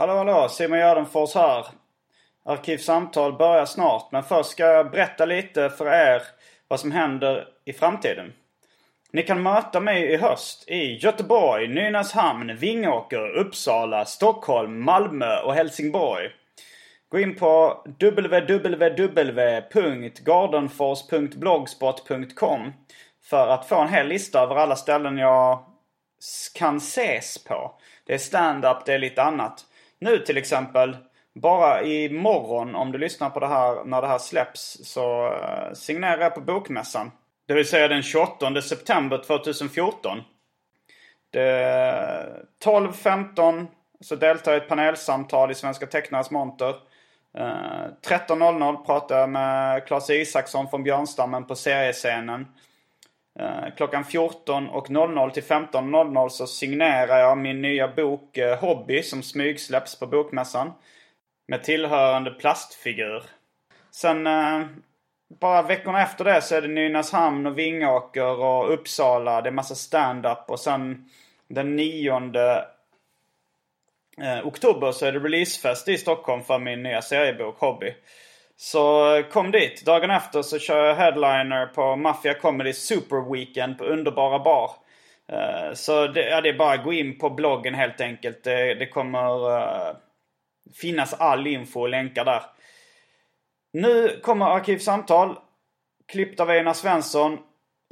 Hallå hallå, Simon Gärdenfors här. Arkivsamtal börjar snart men först ska jag berätta lite för er vad som händer i framtiden. Ni kan möta mig i höst i Göteborg, Nynäshamn, Vingåker, Uppsala, Stockholm, Malmö och Helsingborg. Gå in på www.gardenfors.blogspot.com för att få en hel lista över alla ställen jag kan ses på. Det är stand-up, det är lite annat. Nu till exempel, bara imorgon om du lyssnar på det här när det här släpps så eh, signerar jag på Bokmässan. Det vill säga den 28 september 2014. Det 12.15 så deltar jag i ett panelsamtal i Svenska Tecknares monter. Eh, 13.00 pratar jag med Claes Isaksson från Björnstammen på seriescenen. Eh, klockan 14 och 00 till 15.00 så signerar jag min nya bok eh, Hobby som smygsläpps på Bokmässan. Med tillhörande plastfigur. Sen eh, bara veckorna efter det så är det Nynäshamn och Vingåker och Uppsala. Det är massa stand-up och sen den 9 oktober så är det releasefest i Stockholm för min nya seriebok Hobby. Så kom dit. Dagen efter så kör jag headliner på Mafia Comedy Super Weekend på Underbara Bar. Eh, så det, ja, det är bara att gå in på bloggen helt enkelt. Det, det kommer uh, finnas all info och länkar där. Nu kommer Arkivsamtal. Klippt av Einar Svensson.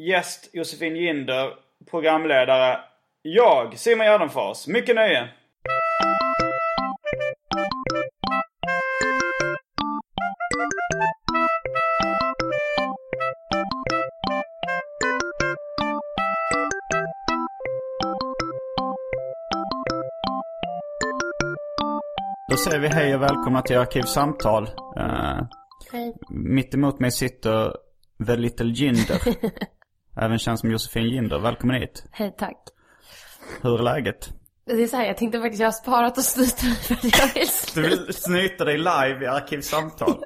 Gäst Josefin Ginder. Programledare jag, Simon Gärdenfors. Mycket nöje! Säger vi hej och välkomna till Arkivsamtal. Uh, Hej. mitt emot mig sitter The Little Ginder. Även känd som Josefin Ginder. Välkommen hit. Hej, tack. Hur är läget? Det är så här, jag tänkte faktiskt, jag har sparat och snyta mig för att jag vill Du vill snyta dig live i Arkivsamtal?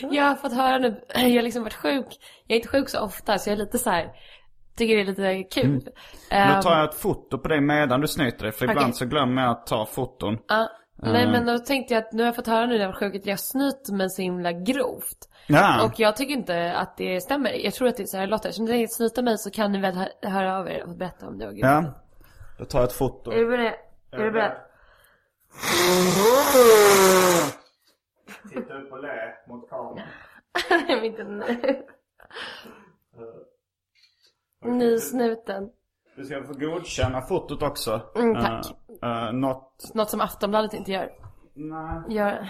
Jag har fått höra nu, jag har liksom varit sjuk. Jag är inte sjuk så ofta så jag är lite så här. tycker det är lite kul. Nu Ehm, tar jag ett foto på dig medan du snyter dig. För ibland Okej. så glömmer jag att ta foton. ja. Nej men då tänkte jag att nu har jag fått höra nu när jag var sjuk att jag snyter mig så himla grovt. Ja. Och jag tycker inte att det stämmer. Jag tror att det är så här låter. Så om ni tänker snyta mig så kan ni väl hö- höra av er och berätta om det var grovt. Ja. Då tar jag ett foto. Är du beredd? Är du beredd? Titta upp och le mot kameran. Jag vet inte nu. Nysnuten. Du ska få godkänna fotot också. Mm, tack. Uh, uh, något... Något som Aftonbladet inte gör. Nej. Gör...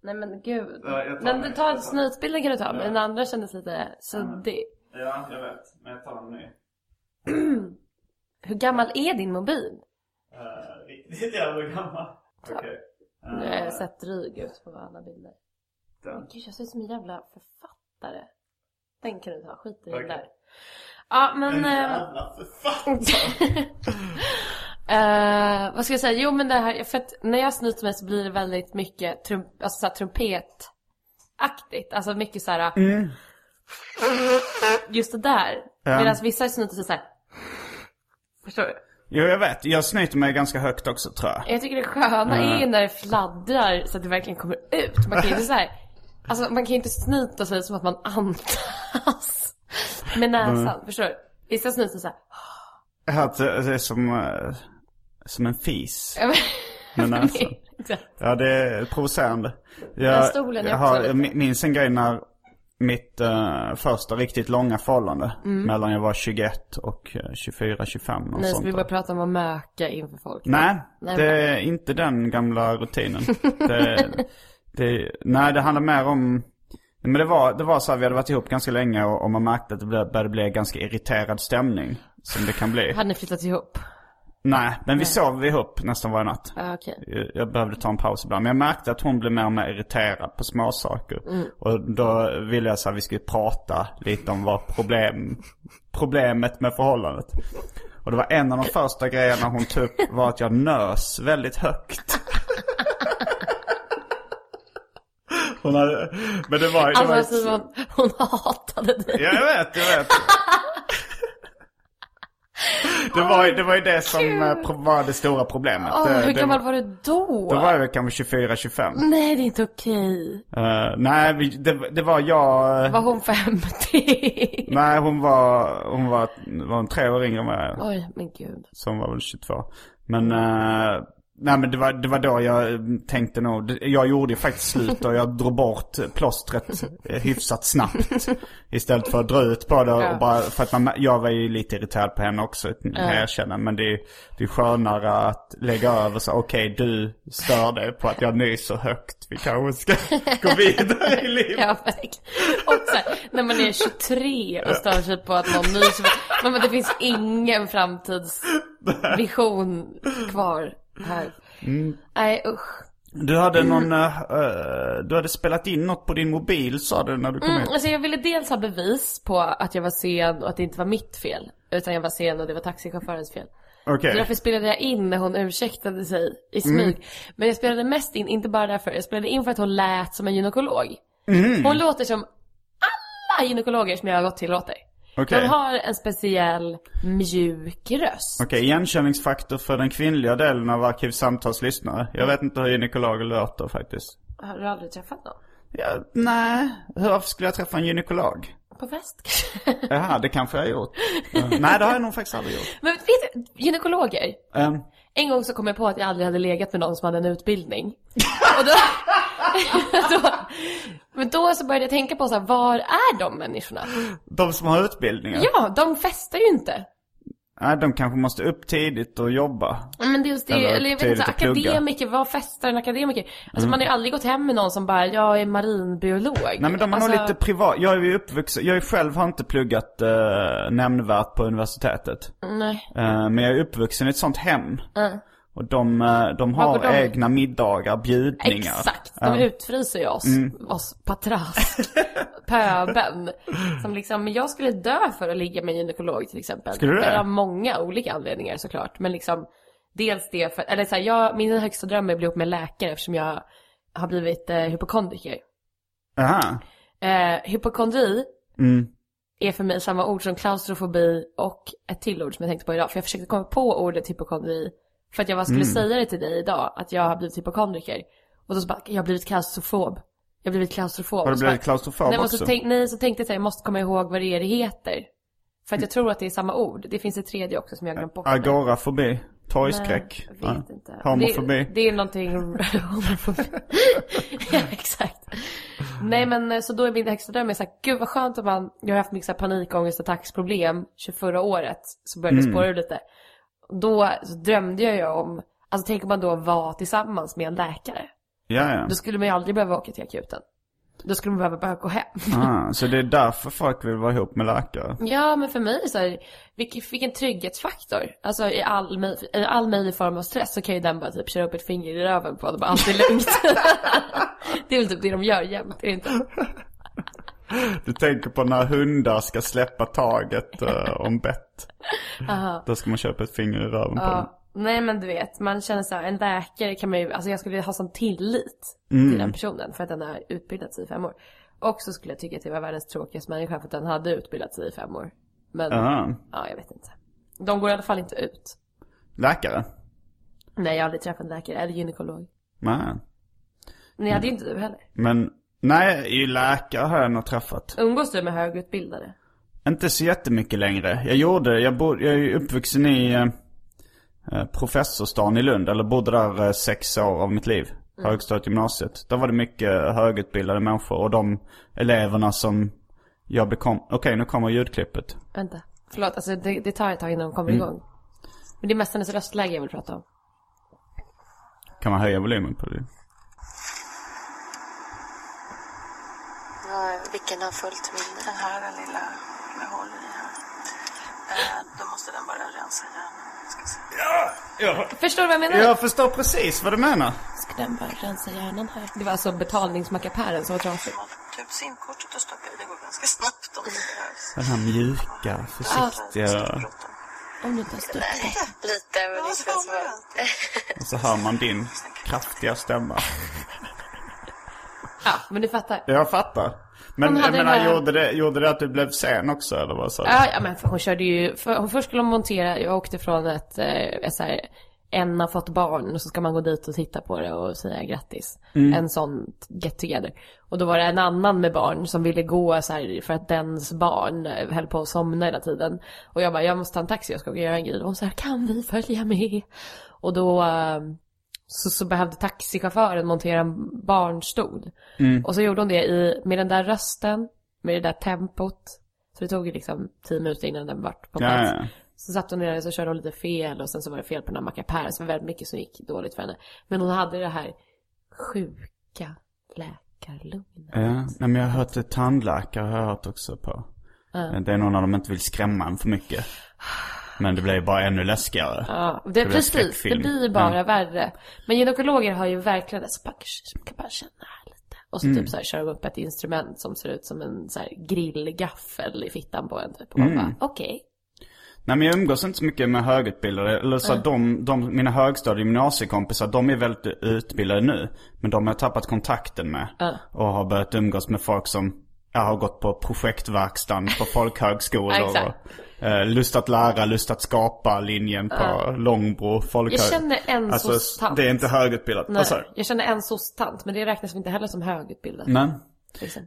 Nej men gud. Ja, Men den. du tar snytbilden kan du ta, men den andra kändes lite suddig. Ja, jag vet. Men jag tar en ny. Hur gammal är din mobil? Uh, riktigt jävla gammal. Okej. Nu har jag sett dryg ut på alla bilder. Den. Gud jag ser ut som en jävla författare. Den kan du ta, skit i den Okej. där. Ja men... eh, eh, vad ska jag säga? Jo men det här, för att när jag snyter mig så blir det väldigt mycket trum, alltså, så trumpetaktigt. Alltså mycket så här. Just det där. Ja. Medan vissa snyter sig så här. Förstår du? Jo, jag vet. Jag snyter mig ganska högt också, tror jag. Jag tycker det sköna är ju när det fladdrar så att det verkligen kommer ut. Man kan ju inte så här, alltså man kan ju inte snyta sig som att man andas med näsan. Förstår du? Vissa snyter så här. Hört det är som, eh, som en fis. Med näsan. Ja, det är provocerande. Jag, stolen jag, har, jag mi- minns en grej när mitt eh, första riktigt långa förhållande. Mellan jag var 21 och eh, 24-25 och Nej, så sånt. vi där. börjar prata om att möka inför folk. Nej, Nej, det är inte den gamla rutinen. det, det, nej, det handlar mer om... Men det var, det var så här, vi hade varit ihop ganska länge och, och man märkte att det började bli ganska irriterad stämning. Som det kan bli. Hade ni flyttat ihop? Nej, men vi sov ihop nästan varje natt. Ja, okej. Jag- Jag behövde ta en paus ibland. Men jag märkte att hon blev mer och mer irriterad på småsaker. Och då ville jag så att vi skulle prata lite om vad problem, problemet med förhållandet. Och det var en av de första grejerna hon tog upp var att jag nös väldigt högt. Hon hade, men det var, det var Alltså Simon, hon hatade dig. Ja, jag vet, jag vet. Det var, det var ju det som eh, pro- var det stora problemet. Åh, det, hur det, gammal var du då? Då var jag kanske 24-25. Nej, det är inte okej. Eh, nej, det, det var jag... eh, Var hon 50? Nej, hon var, hon var, var en tre år yngre än mig. Oj, men gud. Som var väl 22. Men, eh, nej men det var, det var då jag eh, tänkte nog, jag gjorde ju faktiskt slut och jag drog bort plåstret eh, hyfsat snabbt. Istället för att dra ut på det och bara, för att man, jag var ju lite irriterad på henne också, kan jag erkänna. Men det är, det är skönare att lägga över så, okej du stör dig på att jag nyser högt. Vi kanske ska gå vidare i livet. Ja, verkligen. Och här, när man är 23 och stör sig på att någon nyser. Men det finns ingen framtidsvision kvar här. Mm. Nej, usch. Du hade någon, eh, du hade spelat in något på din mobil sa du när du kom Mm, hit. alltså jag ville dels ha bevis på att jag var sen och att det inte var mitt fel. Utan jag var sen och det var taxichaufförens fel. Okej. Så därför spelade jag in när hon ursäktade sig i smyg. Mm. Men jag spelade mest in, inte bara därför, jag spelade in för att hon lät som en gynekolog. Mm. Hon låter som alla gynekologer som jag har gått till låter. Okej. De har en speciell mjuk röst. Okej, igenkänningsfaktor för den kvinnliga delen av Arkivsamtals lyssnare. Jag vet inte hur gynekologer låter faktiskt. Har du aldrig träffat någon? Ja, nej, varför skulle jag träffa en gynekolog? På fest kanske? Jaha, det kanske jag har gjort. Nej, det har jag nog faktiskt aldrig gjort. Men vet du, gynekologer. Ehm, En gång så kom jag på att jag aldrig hade legat med någon som hade en utbildning. Och då, då, men då så började jag tänka på så här, var är de människorna? de som har utbildningar. Ja, de festar ju inte. Nej, de kanske måste upp tidigt och jobba. Men dels det, Eller eller, jag vet inte, akademiker, vad festar en akademiker? Alltså man har ju aldrig gått hem med någon som bara, jag är marinbiolog. Nej men de har alltså, nog lite privat, jag är ju uppvuxen, jag är själv har inte pluggat uh, nämnvärt på universitetet. Nej. Eh, men jag är uppvuxen i ett sånt hem. Och de, eh, de har de- egna middagar, bjudningar. Exakt, de utfryser ju oss, oss patrask, pöben. Som liksom, jag skulle dö för att ligga med en gynekolog till exempel. Skulle du det? Av många olika anledningar såklart. Men liksom, dels det för, eller så här, jag, min högsta dröm är att bli ihop med läkare eftersom jag har blivit eh, hypokondriker. Aha. Eh, hypokondri Mm. är för mig samma ord som klaustrofobi och ett till ord som jag tänkte på idag. För jag försökte komma på ordet hypokondri. För att jag bara skulle Mm. säga det till dig idag, att jag har blivit hypokondriker. Och då så bara, jag har blivit klaustrofob. Jag har blivit klaustrofob. Har du så blivit klaustrofob nej, också? så tänk, nej, så tänkte jag att jag måste komma ihåg vad det är det heter. För att jag tror att det är samma ord. Det finns ett tredje också som jag har glömt bort. Agorafobi, torgskräck. Nej, jag vet Ja. inte. Homofobi. Det, det är någonting... homofobi. ja, exakt. Nej men eh, så då är min högsta dröm är såhär, gud vad skönt om man, jag har haft mycket så här panikångestattacksproblem 24 året, så började det Mm. spåra ur lite. Då drömde jag ju om, alltså tänk om man då var tillsammans med en läkare. Ja, ja. Då skulle man ju aldrig behöva åka till akuten. Då skulle man behöva bara gå hem. Ah, så det är därför folk vill vara ihop med läkare? Ja, men för mig så här, vilken, vilken trygghetsfaktor. Alltså i all, i all möjlig form av stress så kan ju den bara typ köra upp ett finger i röven på en och bara allt är lugnt. det är väl typ det de gör jämt, är det inte? Du tänker på när hundar ska släppa taget uh, om bett. Då ska man köpa ett finger i röven på dem. Nej men du vet, man känner så här, en läkare kan man ju, alltså jag skulle ha sån tillit Mm. till den personen för att den har utbildat sig i fem år. Och så skulle jag tycka att det var världens tråkigaste människa för att den hade utbildat sig i fem år. Men, Aha. ja jag vet inte. De går i alla fall inte ut. Läkare? Nej jag har aldrig träffat en läkare eller gynekolog. Nej. Men det hade ju inte du heller. Men, nej, i läkare har jag nog träffat. Umgås du med högutbildade? Inte så jättemycket längre. Jag gjorde, jag, bo, jag är ju uppvuxen i eh, eh, Professorsstaden i Lund. Eller bodde där eh, sex år av mitt liv. Högstadiet, gymnasiet. Där var det mycket högutbildade människor. Och de eleverna som jag bekom... Okej, nu kommer ljudklippet. Vänta. Förlåt, alltså det, det tar ett tag innan de kommer Mm. igång. Men det är mest hennes röstläge jag vill prata om. Kan man höja volymen på det? Ja, vilken har fullt minne? Den här lilla med hål i här. Eh, då måste den börja rensa hjärnan. Ja, Förstår du vad jag menar? jag förstår precis vad du menar. Ska den bara rensa hjärnan här? Det var alltså betalningsmackapären som var trasig. Man, typ simkortet och stoppa i. Det går ganska snabbt om det behövs. Den här mjuka, försiktiga. Om du inte har stött Lite, men Ja, det så känns som. Och så hör man din kraftiga stämma. Ja, men du fattar. Jag fattar. Men jag menar, här- gjorde, det, gjorde det att du blev sen också eller vad sa du? Ja, ja men hon körde ju, för, hon först skulle hon montera, jag åkte från ett, eh, ett så här, en har fått barn och så ska man gå dit och titta på det och säga grattis. En sån get together. Och då var det en annan med barn som ville gå så här för att dens barn eh, höll på att somna hela tiden. Och jag bara, jag måste ta en taxi, jag ska göra en grej. Och hon sa, kan vi följa med? Och då eh, så, så behövde taxichauffören montera en barnstol. Och så gjorde hon det i, med den där rösten, med det där tempot. Så det tog ju liksom tio minuter innan den vart på Ja, plats. ja, ja. Så satt hon ner så körde hon lite fel och sen så var det fel på den här mackapären. Så det var väldigt mycket som gick dåligt för henne. Men hon hade det här sjuka läkarlugnet. Ja, men jag har hört det tandläkare har jag hört också på. Det är nog när de inte vill skrämma en för mycket. Men det blir ju bara ännu läskigare. Ja, det, blir precis. Det blir ju bara Ja. värre. Men gynekologer har ju verkligen det. Så "Kanske kan bara känna här lite. Och så Mm. typ så här kör de upp ett instrument som ser ut som en så här grillgaffel i fittan på en typ. Och Mm. bara, okej. Nej men jag umgås inte så mycket med högutbildade. Eller så att de, de, mina högstadie gymnasiekompisar, de är väldigt utbildade nu. Men de har jag tappat kontakten med. Och har börjat umgås med folk som jag har gått på projektverkstan på folkhögskolor. Och, eh, lust att lära, lust att skapa linjen på Långbro folkhög... Jag känner en Alltså soc-tant. det är inte högutbildat. Nej, du? jag känner en soc-tant. Men det räknas inte heller som högutbildad. Nej. Liksom.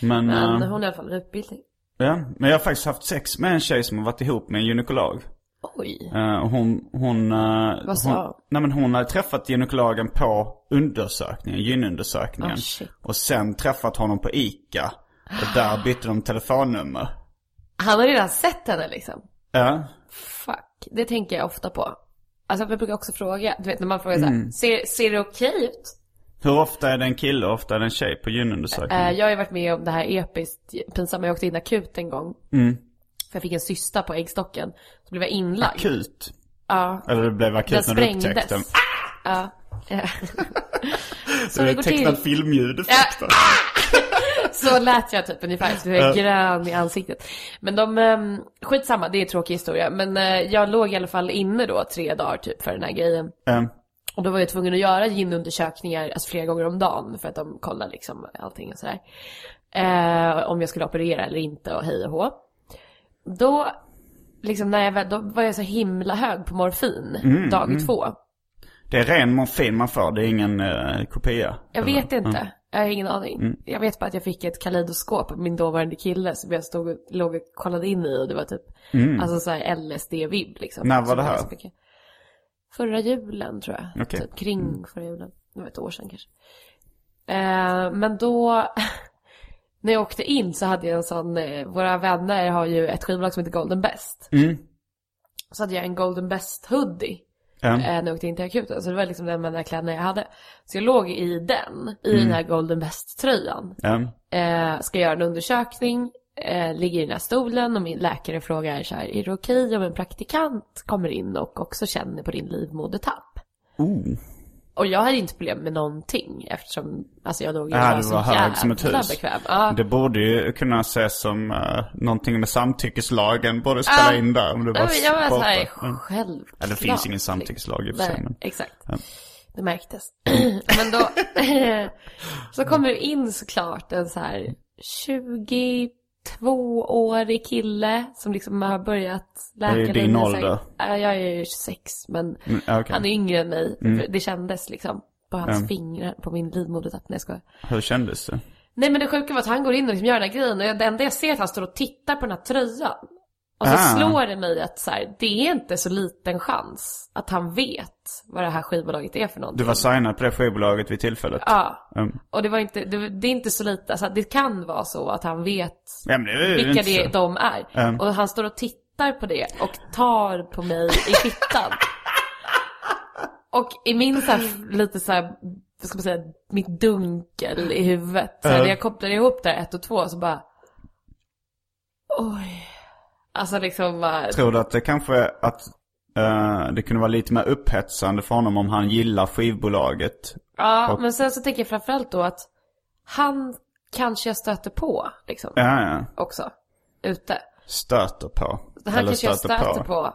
Men, Men eh, hon har i alla fall en utbildning. ja. Men jag har faktiskt haft sex med en tjej som har varit ihop med en gynekolog. Oj. Eh, hon, hon, eh, Vad sa hon, nej men hon hade träffat gynekologen på undersökningen, gynundersökningen. Oh, shit. och sen träffat honom på ICA. Och där bytte de telefonnummer. Han har redan sett henne liksom. Ja. Fuck. Det tänker jag ofta på. Alltså jag brukar också fråga, du vet när man frågar så här, Mm. ser, ser det okej ut? Hur ofta är det en kille och ofta är det en tjej på gynundersökningen? Eh, jag har ju varit med om det här episkt pinsamma, jag åkte in akut en gång. Mm. För jag fick en cysta på äggstocken. Så blev jag inlagd. Akut? Ja. Eller det blev akut Den när du upptäckte sprängdes. den? Ja. Ja. så Det det är går till. filmljudeffekter. Så lät jag typ ungefär, jag är grön i ansiktet. Men de, um, skitsamma, det är en tråkig historia. Men eh, jag låg i alla fall inne då tre dagar typ för den här grejen. Ja. Och då var jag tvungen att göra ginundersökningar alltså flera gånger om dagen för att de kollar liksom allting och sådär. Eh, om jag skulle operera eller inte och hej och hå. Då, liksom när jag då var jag så himla hög på morfin Mm, dag två. Det är ren morfin man får, det är ingen uh, kopia. Jag Eller? vet inte. Jag har ingen aning. Mm. Jag vet bara att jag fick ett kaleidoskop av min dåvarande kille som jag stod och låg och kollade in i och det var typ, alltså såhär LSD-vibb liksom. Mm. När var det här? så. Förra julen tror jag. Okej. Typ kring förra julen. Det var ett år sedan kanske. Eh, men då, när jag åkte in så hade jag en sån, eh, våra vänner har ju ett skivbolag som heter Golden Best. Mm. Så hade jag en Golden Best hoodie. Eh, när jag åkte in till akuten. Så det var liksom den enda kläderna jag hade. Så jag låg i den, i Mm. den här Golden Best-tröjan. Ja. Eh, ska göra en undersökning, eh, ligger i den här stolen och min läkare frågar så här, är det okej om en praktikant kommer in och också känner på din livmodertapp? Oh. Och jag hade inte problem med någonting eftersom, alltså jag låg ju Ja, och du så var hög som ett hus. bekväm. Ja. Det borde ju kunna ses som uh, någonting med samtyckeslagen. Borde spela Ja. in där om du Ja, var jag var såhär, Mm. självklart. Ja, det finns ingen samtyckeslag i och för sig. Men... exakt. Ja. Det märktes. men då, så kommer det in såklart en så här 22-årig kille som liksom har börjat läka Det är din ålder. här- Ja, jag är ju 26 men Mm, okej. han är yngre än mig. För Det kändes liksom på hans Ja. fingrar, på min livmodertapp. Nej jag skojar. Hur kändes det? Nej men det sjuka var att han går in och liksom gör den här grejen och det enda jag ser är att han står och tittar på den här tröjan. Och så Ah. slår det mig att så här, det är inte så liten chans att han vet vad det här skivbolaget är för någonting. Du var signad på det skivbolaget vid tillfället? Ja. Mm. Och det var inte, det, det är inte så lite, alltså det kan vara så att han vet Ja, det vilka det, så. de är. Mm. Och han står och tittar på det och tar på mig i fittan. och i min så här, lite så här, vad ska man säga, mitt dunkel i huvudet. Så här, Mm. när jag kopplar ihop där ett och två så bara, oj. Alltså liksom bara, Tror du att det kanske att eh, det kunde vara lite mer upphetsande för honom om han gillar skivbolaget? ja och- men sen så tänker jag framförallt då att han kanske jag stöter på liksom Ja, ja. också. Ute. Stöter på. Här Eller kanske jag stöter på.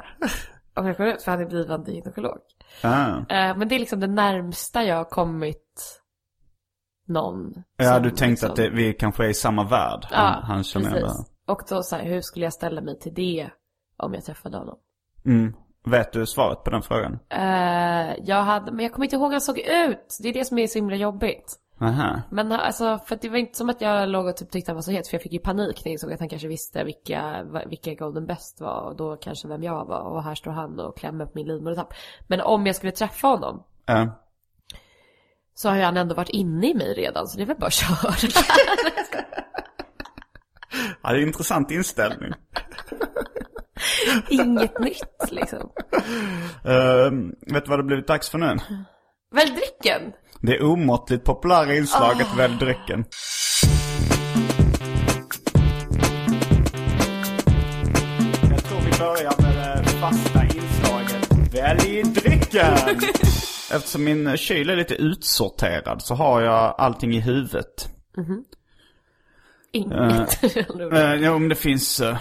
Om jag går ut för han är blivande gynekolog. Ja, Eh, men det är liksom det närmsta jag har kommit någon. ja du tänkte liksom- att det, vi kanske är i samma värld. Ja, Han, han känner precis. Och då så här, hur skulle jag ställa mig till det om jag träffade honom? Mm. Vet du svaret på den frågan? Eh, jag hade, men jag kommer inte ihåg hur han såg ut. Det är det som är så himla jobbigt. Aha. Men alltså, för det var inte som att jag låg och typ tyckte han var så het. För jag fick ju panik när jag insåg att han kanske visste vilka, vilka Golden Best var. Och då kanske vem jag var. Och här står han och klämmer på min livmodertapp. Men om jag skulle träffa honom. Ja. Så har han ändå varit inne i mig redan. Så det är väl bara att köra. ja, det är en intressant inställning. Inget nytt liksom. Eh, vet du vad det blivit dags för nu? Välj drycken! Det omåttligt populära inslaget Ah. Välj drycken. Jag tror vi börjar med det fasta inslaget Välj drycken! Eftersom min kyl är lite utsorterad så har jag allting i huvudet. Inget. Uh, ja, om det finns uh,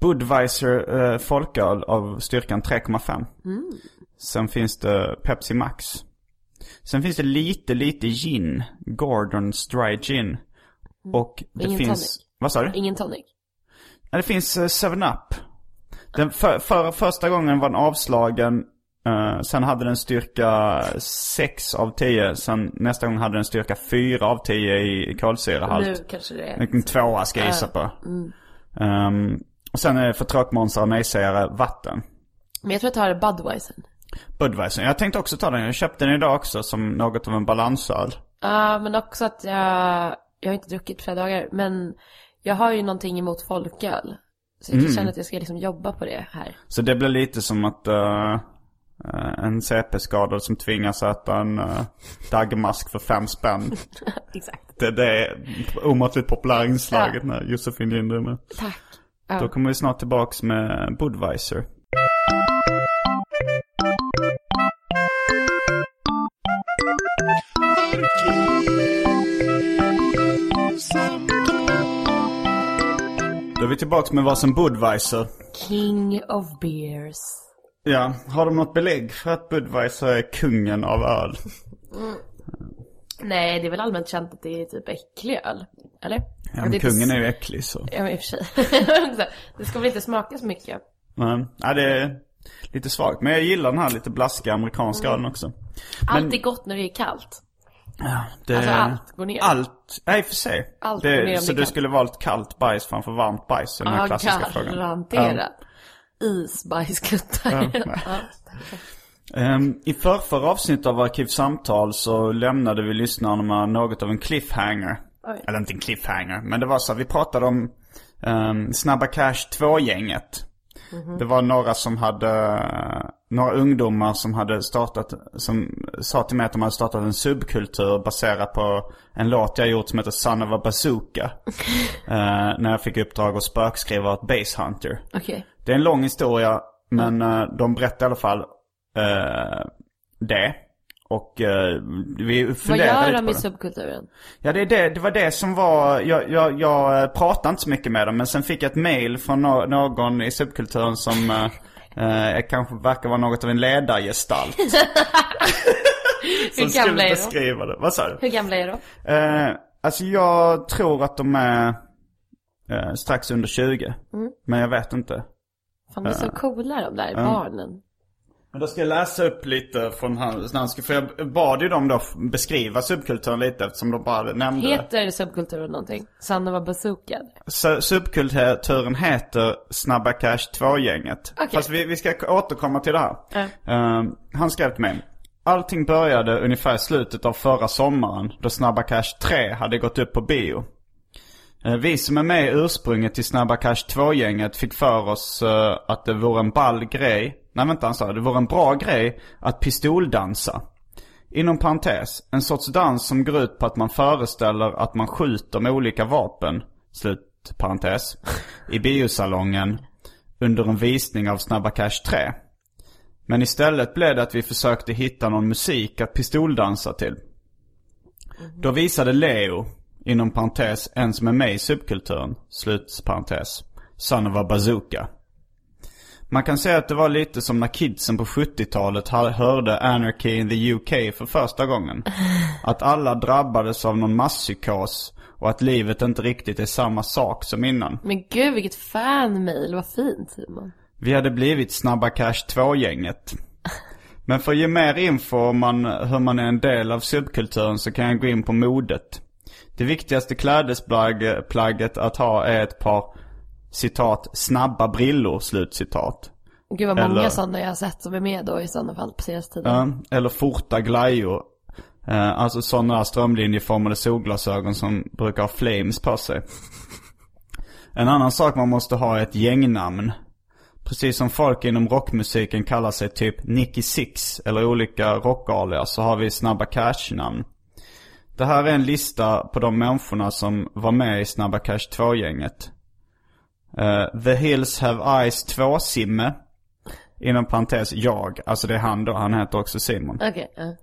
Budweiser uh, folköl av styrkan 3,5. Sen finns det Pepsi Max. Sen finns det lite, lite gin. Gordons Dry Gin. Och det Ingen finns... tonic. Vad sa du? Ingen tonic. Ja, det finns 7-Up. Den för, för, första gången var den avslagen. Eh, sen hade den styrka 6 av 10. Sen nästa gång hade den styrka 4 av 10 i kolsyrahalt. Nu kanske det är... En tvåa ska jag gissa på. Ehm, och sen är det för tråkmånsar och nejsägare vatten. Men jag tror jag tar Budweiser. Budweiser. Jag tänkte också ta den. Jag köpte den idag också som något av en balansöl. Ja, men också att jag... Jag har inte druckit flera dagar. Men jag har ju någonting emot folköl. Så jag känner att jag ska liksom jobba på det här. Så det blir lite som att eh, en CP-skadad som tvingas äta en uh, dagmask för fem spänn. Exakt. det, det är omåttligt populära inslaget när Josefin Lind är med. Tack. Då kommer vi snart tillbaks med Budweiser. Då är vi tillbaks med varsin Budweiser. King of beers. Ja, har de något belägg för att Budweiser är kungen av öl? Nej, det är väl allmänt känt att det är typ äcklig öl. Eller? Ja, men kungen är ju äcklig så. Ja, men i och för sig. det ska väl inte smaka så mycket. Men, ja, det är lite svagt. Men jag gillar den här lite blaskiga amerikanska ölen också. Allt är gott när det är kallt. Det, Alltså, allt går ner. Allt, nej för sig. Allt det, går ner Så du kallt. skulle valt kallt bajs framför varmt bajs? i Den här Ja, klassiska frågan. garanterat. Isbajskuttar. Ja. Ja. Ehm, I förrförra avsnittet av Arkivsamtal så lämnade vi lyssnarna med något av en cliffhanger. Oj. Eller inte en cliffhanger, men det var så. Vi pratade om um, Snabba Cash 2-gänget. Mhm. Det var några som hade, några ungdomar som hade startat, som sa till mig att de hade startat en subkultur baserad på en låt jag gjort som heter Son of a Bazooka. Eh, när jag fick uppdrag att spökskriva åt Base Hunter. Okej. Det är en lång historia, men eh, de berättar i alla fall eh, det. Och eh, vi Vad funderar gör de i subkulturen? Ja, det, är det, det var det som var... Jag, jag, jag eh, pratade inte så mycket med dem, men sen fick jag ett mail från no, någon i subkulturen som eh, eh, kanske verkar vara något av en ledargestalt. Hur gamla är de? beskriva det. Vad sa du? Hur gamla är de? Eh, alltså jag tror att de är eh, strax under 20. Mm. Men jag vet inte. Fan, de är så coola de där barnen. Men då ska jag läsa upp lite från hans, för jag bad ju dem då beskriva subkulturen lite eftersom de bara nämnde. Heter subkulturen någonting? Sanna var bezookad. Så subkulturen heter Snabba Cash 2-gänget. Okej. Fast vi, vi ska återkomma till det här. Ja. Eh, han skrev till mig. Allting började ungefär i slutet av förra sommaren då Snabba Cash 3 hade gått upp på bio. Eh, Vi som är med i ursprunget till Snabba Cash 2-gänget fick för oss eh, att det vore en ball grej. Nej vänta han sa det vore en bra grej att pistoldansa. Inom parentes, en sorts dans som går ut på att man föreställer att man skjuter med olika vapen, slut parentes, i biosalongen under en visning av Snabba Cash 3. Men istället blev det att vi försökte hitta någon musik att pistoldansa till. Då visade Leo, inom parentes, en som är med i subkulturen, slut parentes, Son of a Bazooka. Man kan säga att det var lite som när kidsen på 70-talet ha- hörde Anarchy in the UK för första gången. Att alla drabbades av någon masspsykos och att livet inte riktigt är samma sak som innan. Men gud vilket fanmail, vad fint Simon. Vi hade blivit Snabba Cash 2-gänget. Men för att ge mer info om man, hur man är en del av subkulturen så kan jag gå in på modet. Det viktigaste klädesplagget att ha är ett par citat snabba brillor slutcitat. Gud vad många Eller- sådana jag har sett som är med då i sådana fall på senaste tiden. Eller forta glajjor. Eh, alltså sådana strömlinjeformade solglasögon som brukar ha flames på sig. En annan sak man måste ha är ett gängnamn. Precis som folk inom rockmusiken kallar sig typ Nicky Six eller olika rockalias så har vi Snabba Cash-namn. Det här är en lista på de människorna som var med i Snabba Cash 2-gänget. Eh, The Hills Have Eyes 2-Simme. Inom parentes jag, alltså det är han då, han heter också Simon. Okej, ja.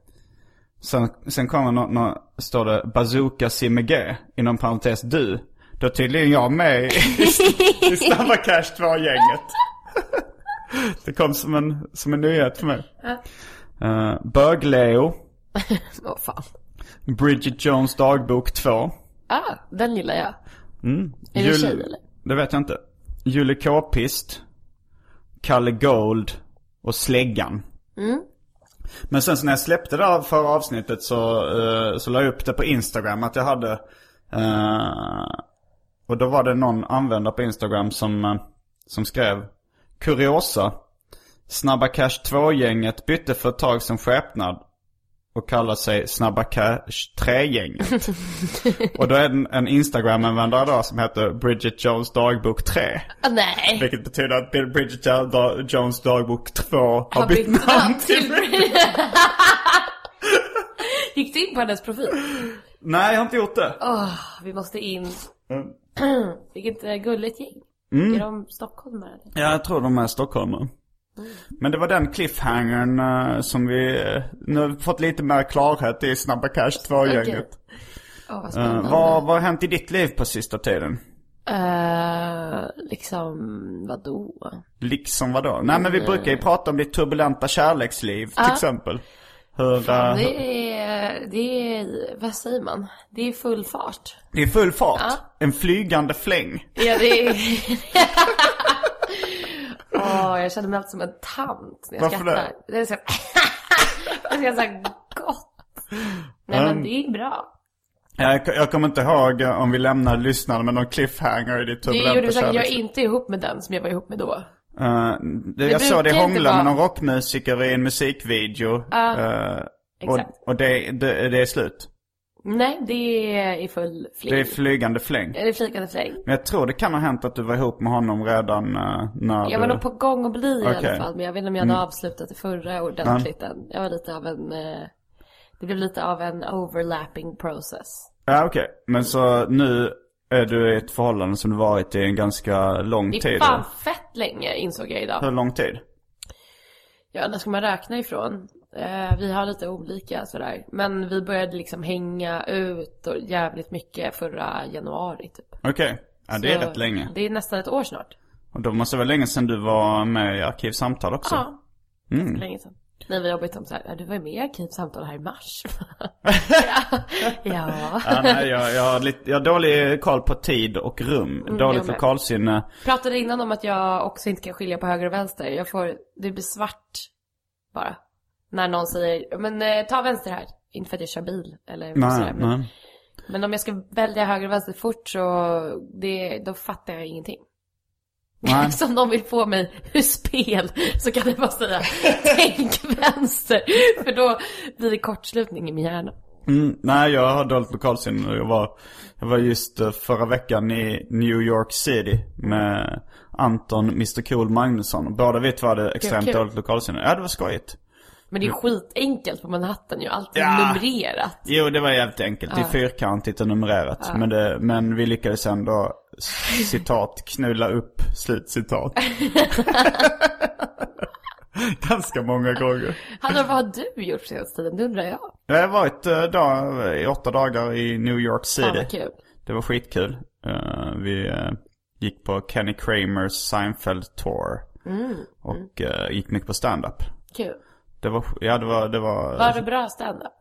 Sen, sen kommer nå, nå, står det Bazooka Simme G, inom parentes du. Då är tydligen jag med i, i Snabba Cash 2-gänget. det kom som en, som en nyhet för mig. Uh, Bög-Leo, Åh fan. Bridget Jones dagbok 2. Ah, den gillar jag. Mm. Är det tjej eller? Det vet jag inte. Julie K-pist, Kalle Gold och Släggan. Mm. Men sen så när jag släppte det här förra avsnittet så, uh, så la jag upp det på Instagram att jag hade eh, Och då var det någon användare på Instagram som, eh, som skrev Kuriosa Snabba Cash 2-gänget bytte för ett tag som skepnad och kallar sig Snabba Cash 3-gänget. och då är det en, en Instagram-användare då som heter Bridget Jones dagbok 3. Ah, nej. Vilket betyder att Bridget Jo- Jones dagbok 2 har, bytt namn till Gick du in på hennes profil? Nej, jag har inte gjort det. Åh, vi måste in. Mm. Vilket eh, gulligt gäng. Är de stockholmare? Ja, jag tror de är stockholmare. Men det var den cliffhangern eh, som vi eh, nu har fått lite mer klarhet i Snabba Cash 2-gänget. Åh, vad Eh, spännande. vad, vad har hänt i ditt liv på sista tiden? Eh, liksom, vadå? Liksom vadå? Nej men vi brukar ju prata om ditt turbulenta kärleksliv till exempel. Hur, Fan, det är, det är, vad säger man? Det är full fart. det är full fart. En flygande fläng. Ja, det är... Åh, jag känner mig alltid som en tant när jag Varför skrattar. Det är så... det är så här gott. Nej men det är bra. Jag, jag kommer inte ihåg om vi lämnade lyssnarna med någon cliffhanger i ditt Det turbulenta gjorde så att jag är inte ihop med den som jag var ihop med då. Eh, det, jag såg dig hångla vara- med någon rockmusiker i en musikvideo. Eh, exakt. Och, och det, det, det är slut. Nej, det är i full fling. Det är flygande fläng. Det är flygande fläng. Men jag tror det kan ha hänt att du var ihop med honom redan uh, när Jag var du... nog på gång att bli i Okej. alla fall. Men jag vet inte om jag hade avslutat det förra ordentligt än. Jag var lite av en... Eh, det blev lite av en overlapping process. Ja okej. Men så nu är du i ett förhållande som du varit i en ganska lång Det är tid. fan eller? fett länge insåg jag idag. Hur lång tid? Ja, när ska man räkna ifrån? Eh, vi har lite olika sådär. Men vi började liksom hänga ut och jävligt mycket förra januari typ. Okej. Ja det är Så rätt länge. Det är nästan ett år snart. Och då måste det vara länge sedan du var med i Arkivsamtal också. Ja, Mm. länge sedan. När vi jobbade om så här, "Ja, du var ju med i Arkivsamtal här i mars. ja. ja. Ja, nej, jag, jag, har lite, jag har dålig koll på tid och rum. Mm, Dåligt lokalsinne. Pratade innan om att jag också inte kan skilja på höger och vänster. Jag får, det blir svart bara. När någon säger, men eh, ta vänster här. Inte för att jag kör bil eller Nej, sådär, men, nej. men om jag ska välja höger och vänster fort så det, då fattar jag ingenting. Nej. Så om någon vill få mig ur spel så kan jag bara säga tänk vänster. För då blir det kortslutning i min hjärna. Mm, nej, jag har dåligt lokalsinne. Jag var, jag var just eh, förra veckan i New York City med Anton Mr Cool Magnusson. Båda vi två hade extremt kul. dåligt lokalsinne. Ja, det var skojigt. Men det är skitenkelt på Manhattan ju. Allt är Ja. numrerat. Jo, det var jävligt enkelt. Det är fyrkantigt och numrerat. Men, det, men vi lyckades ändå, citat, knulla upp, slutcitat. Ganska många gånger. Hanna, vad har du gjort senaste tiden? Det undrar jag. Jag har varit eh, dag, i åtta dagar i New York City. Fan vad kul. Det var skitkul. Eh, vi eh, gick på Kenny Kramers Seinfeld Tour. Mm. Och eh, gick mycket på stand-up. Kul. Det var, ja det var, det var... Var det bra standup?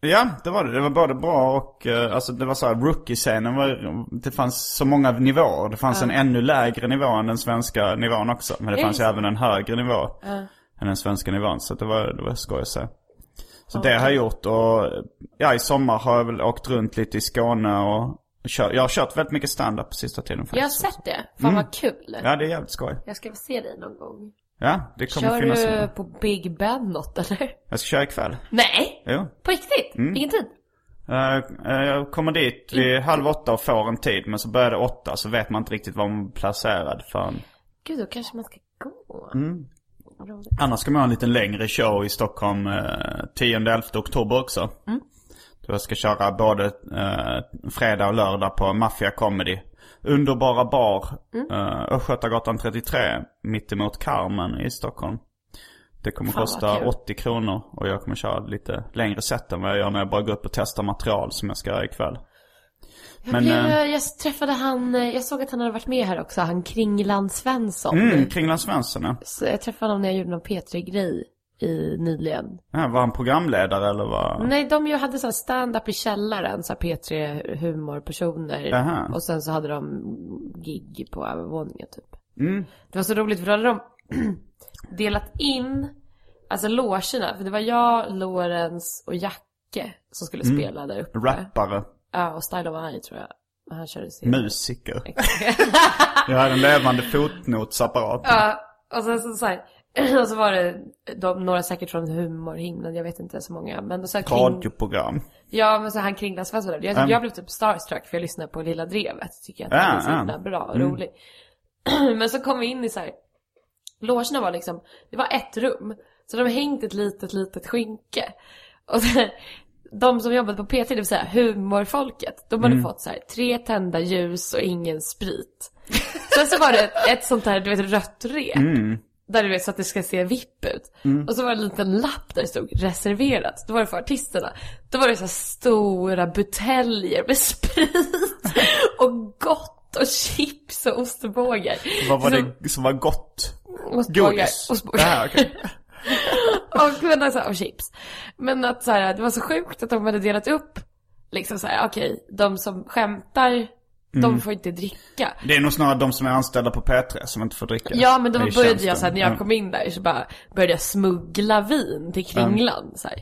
Ja, det var det. Det var både bra och, eh, alltså det var så här, rookie-scenen var, det fanns så många nivåer. Det fanns en ännu lägre nivå än den svenska nivån också. Men det fanns ju även en högre nivå än den svenska nivån. Så det var, det var skoj att se. Så det har jag gjort och, ja i sommar har jag väl åkt runt lite i Skåne och kört, jag har kört väldigt mycket stand-up på sista tiden Jag har faktiskt. sett det. Fan vad kul. Ja, det är jävligt skoj. Jag ska väl se dig någon gång. Ja, det kommer Kör finnas. du en- på Big Ben något eller? Jag ska köra ikväll. Nej! Jo. På riktigt? Mm. Vilken tid? Eh, eh, jag kommer dit vid halv åtta och får en tid. Men så börjar det åtta så vet man inte riktigt var man är placerad förrän. Gud, då kanske man ska gå. Mm. Annars ska man ha en liten längre show i Stockholm eh, 10-11 oktober också. Mm. Då jag ska köra både eh, fredag och lördag på Mafia Comedy. Underbara bar, Mm. eh, Östgötagatan 33, mittemot Carmen i Stockholm. Det kommer Fan, kosta kul. 80 kronor och jag kommer köra lite längre set än vad jag gör när jag bara går upp och testar material som jag ska göra ikväll. Men, Gud, eh, jag träffade han, eh, jag såg att han hade varit med här också, han Kringland Svensson. Mm, Kringland Svensson ja. Så jag träffade honom när jag gjorde någon P3-grej i nyligen. ja. Var han programledare eller vad? Nej, de ju hade så stand-up i källaren, så här P3 humorpersoner. Aha. Och sen så hade de gig på övervåningen typ. Mm. Det var så roligt för då hade de delat in, alltså logerna. För det var jag, Lorenz och Jacke som skulle Mm. spela där uppe. Rappare, Ja, och Style of Eye tror jag. Han körde sin. musiker. Jag hade en levande fotnotsapparat. Ja, och sen så, så här, och så var det de, några säkert från humorhimlen, jag vet inte så många. Men så här, kring, Radioprogram. Ja, men så han Svensson där. Jag, Mm. jag blev typ starstruck för jag lyssnade på Lilla Drevet. Tycker jag att Ja, han är så himla bra och Mm. rolig. men så kom vi in i så här. Logerna var liksom, det var ett rum. Så de hängt ett litet, litet skynke. Och så, de som jobbade på PT, det vill säga humorfolket, de Mm. hade fått så här tre tända ljus och ingen sprit. Sen så var det ett, ett sånt här, du vet, rött rep. Mm. Där du vet så att det ska se vipp ut. Och så var det en liten lapp där det stod reserverat. Då var det för artisterna. Då var det så stora buteljer med sprit och gott och chips och ostbågar. Vad var Så- det som var gott? Ostbågar. Godis? ostbågar. Ja, okej. och, men alltså, och chips. Men att så här, det var så sjukt att de hade delat upp. Liksom så här, okej, de som skämtar, de får inte dricka. Det är nog snarare de som är anställda på P3 som inte får dricka. Ja men då började tjänsten. jag så här, när jag Ja. kom in där så bara började jag smuggla vin till Kringland så här.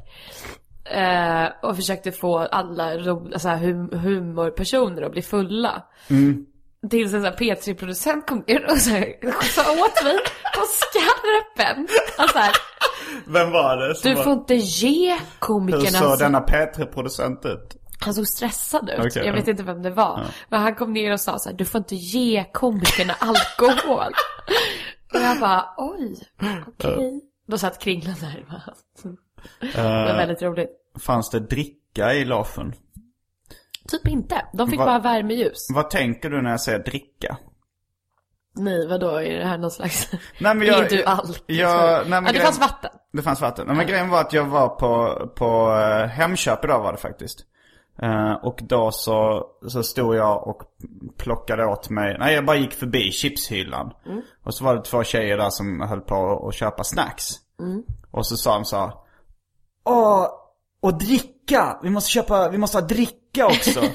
Eh, och försökte få alla ro, alltså, här, hum, humorpersoner att bli fulla. Mm. Tills en sån här P3-producent kom ner och så här, sa åt mig på skarpen. Alltså här, Vem var det du var... får inte ge Hur komikerna såg så- denna P3-producent ut? Han såg stressad ut. Okej, jag vet ja. inte vem det var. Men han kom ner och sa så här, du får inte ge komikerna alkohol. och jag bara, oj, okej. Då satt Kringland där. va? Det var Eh, väldigt roligt. fanns det dricka i logen? Typ inte. De fick Va- bara värmeljus. Vad tänker du när jag säger dricka? Nej, vadå? Är det här någon slags... Nej, men Är du allt? Ja, nej, men ja, det fanns vatten. Det fanns vatten. Nej, men grejen var att jag var på, på eh, Hemköp idag var det faktiskt. Eh, och då så, så stod jag och plockade åt mig, nej jag bara gick förbi chipshyllan. Och så var det två tjejer där som höll på att köpa snacks. Och så sa de så Åh, och dricka! Vi måste köpa, vi måste ha dricka också.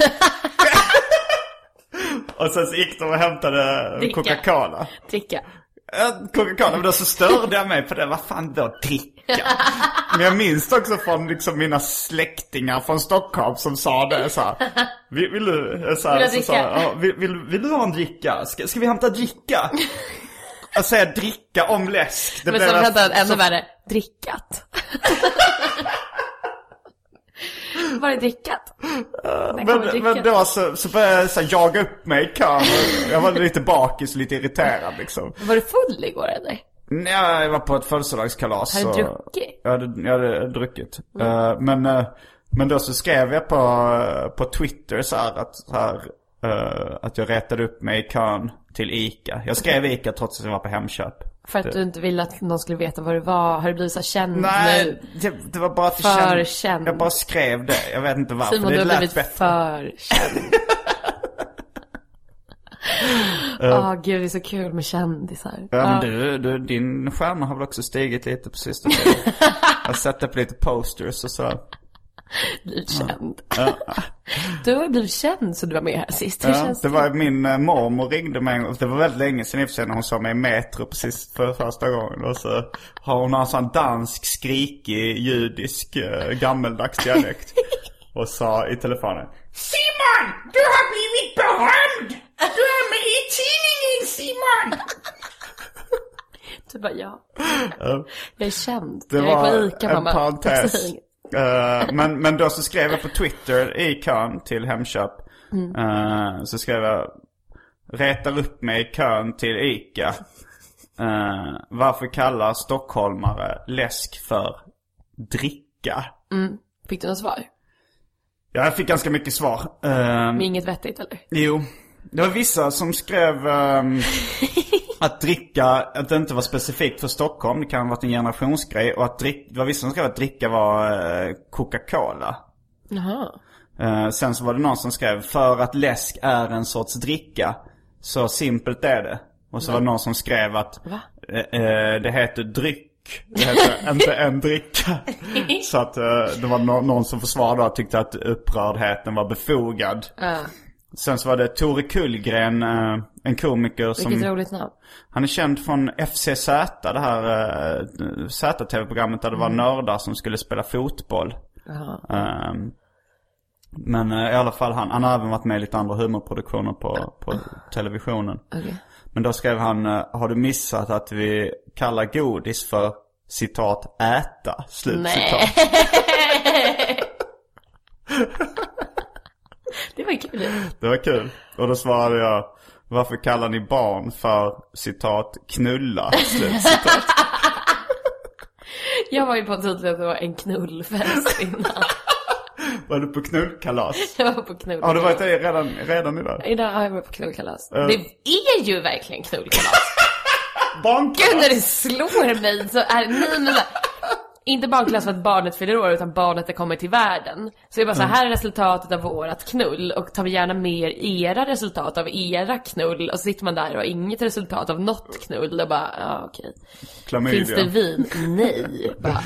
och sen så gick de och hämtade. Coca-Cola. Dricka. Coca-Cola, men då så störde jag mig på det. Vad fan då dricka? Men jag minns också från liksom mina släktingar från Stockholm som sa det så här. Vill, vill du, så här, Vill så ja, vill, vill, vill du ha en dricka? Ska, ska vi hämta dricka? Jag säger dricka om läsk. Det Men så jag- vänta, ännu så- värre. Drickat. Var det drickat? Kommer Men, men då så, så började jag så här, jaga upp mig i kön. Jag var lite bakis lite irriterad liksom. Var du full igår eller? Nej, jag var på ett födelsedagskalas. Har du druckit? Jag hade, jag hade druckit. Eh, men, eh, men då så skrev jag på, på Twitter så här att, så här, eh, att jag retade upp mig i kön till ICA. Jag skrev ICA trots att jag var på Hemköp. För att du inte ville att någon skulle veta vad du var? Har du blivit så känd? Nej, det, det var bara att det För känd- känd. Jag bara skrev det. Jag vet inte varför. Simon, det du har blivit bättre. för känd. Åh gud, det är så kul med kändisar. Ja, men du, du, din stjärna har väl också stigit lite på sista tiden. jag har sett det på lite posters och så. Blivit känd. Du har blivit känd så du var med här sist. Hur Ja, känns det det? var min eh, mormor ringde mig. Det var väldigt länge sedan i och för sig när hon såg mig i Metro precis för första gången. Och så har hon en sån dansk, skrikig, judisk, eh, gammeldags dialekt. och sa i telefonen. Simon! Du har blivit berömd! Du är med i tidningen Simon! Du bara ja. Jag är känd. Det jag var på ICA en mamma. parentes. Eh, men, men då så skrev jag på Twitter i kön till Hemköp. Eh, så skrev jag Retar upp mig i kön till ICA. Eh, varför kallar stockholmare läsk för dricka? Fick du något svar? Ja, jag fick ganska mycket svar. Eh, Men inget vettigt eller? Jo, det var vissa som skrev ehm, att dricka, att det inte var specifikt för Stockholm. Det kan ha varit en generationsgrej. Och att drick, det var vissa som skrev att dricka var eh, Coca-Cola. Jaha. Eh, sen så var det någon som skrev för att läsk är en sorts dricka. Så simpelt är det. Och så var det någon som skrev att eh, eh, det heter dryck. Det heter inte en dricka. Så att eh, det var nå- någon som försvarade och tyckte att upprördheten var befogad. Ja. Sen så var det Tore Kullgren, eh, en komiker som... Vilket roligt namn. Han är känd från FCZ, det här uh, ZTV-programmet där det var nördar som skulle spela fotboll. Ehm, men eh, i alla fall han, han har även varit med i lite andra humorproduktioner på, på televisionen. Okej. Men då skrev han, eh, har du missat att vi kallar godis för citat äta? Slut Nej. citat. Det var kul. Det var kul. Och då svarade jag, varför kallar ni barn för citat knulla? Jag var ju på tydligen att det var en knullfest innan. Var du på knullkalas? Jag var på knullkalas. Har du varit det redan, redan idag? Idag har jag varit på knullkalas. Det är ju verkligen knullkalas. Gud Barnkalas? när det slår mig så är så här, inte barnklass för att barnet fyller år utan barnet har kommit till världen. Så jag bara så här, här är resultatet av vårat knull och tar vi gärna mer era resultat av era knull och så sitter man där och har inget resultat av något knull och bara, ja okej. Klamydia. Finns det vin? Nej. Bara,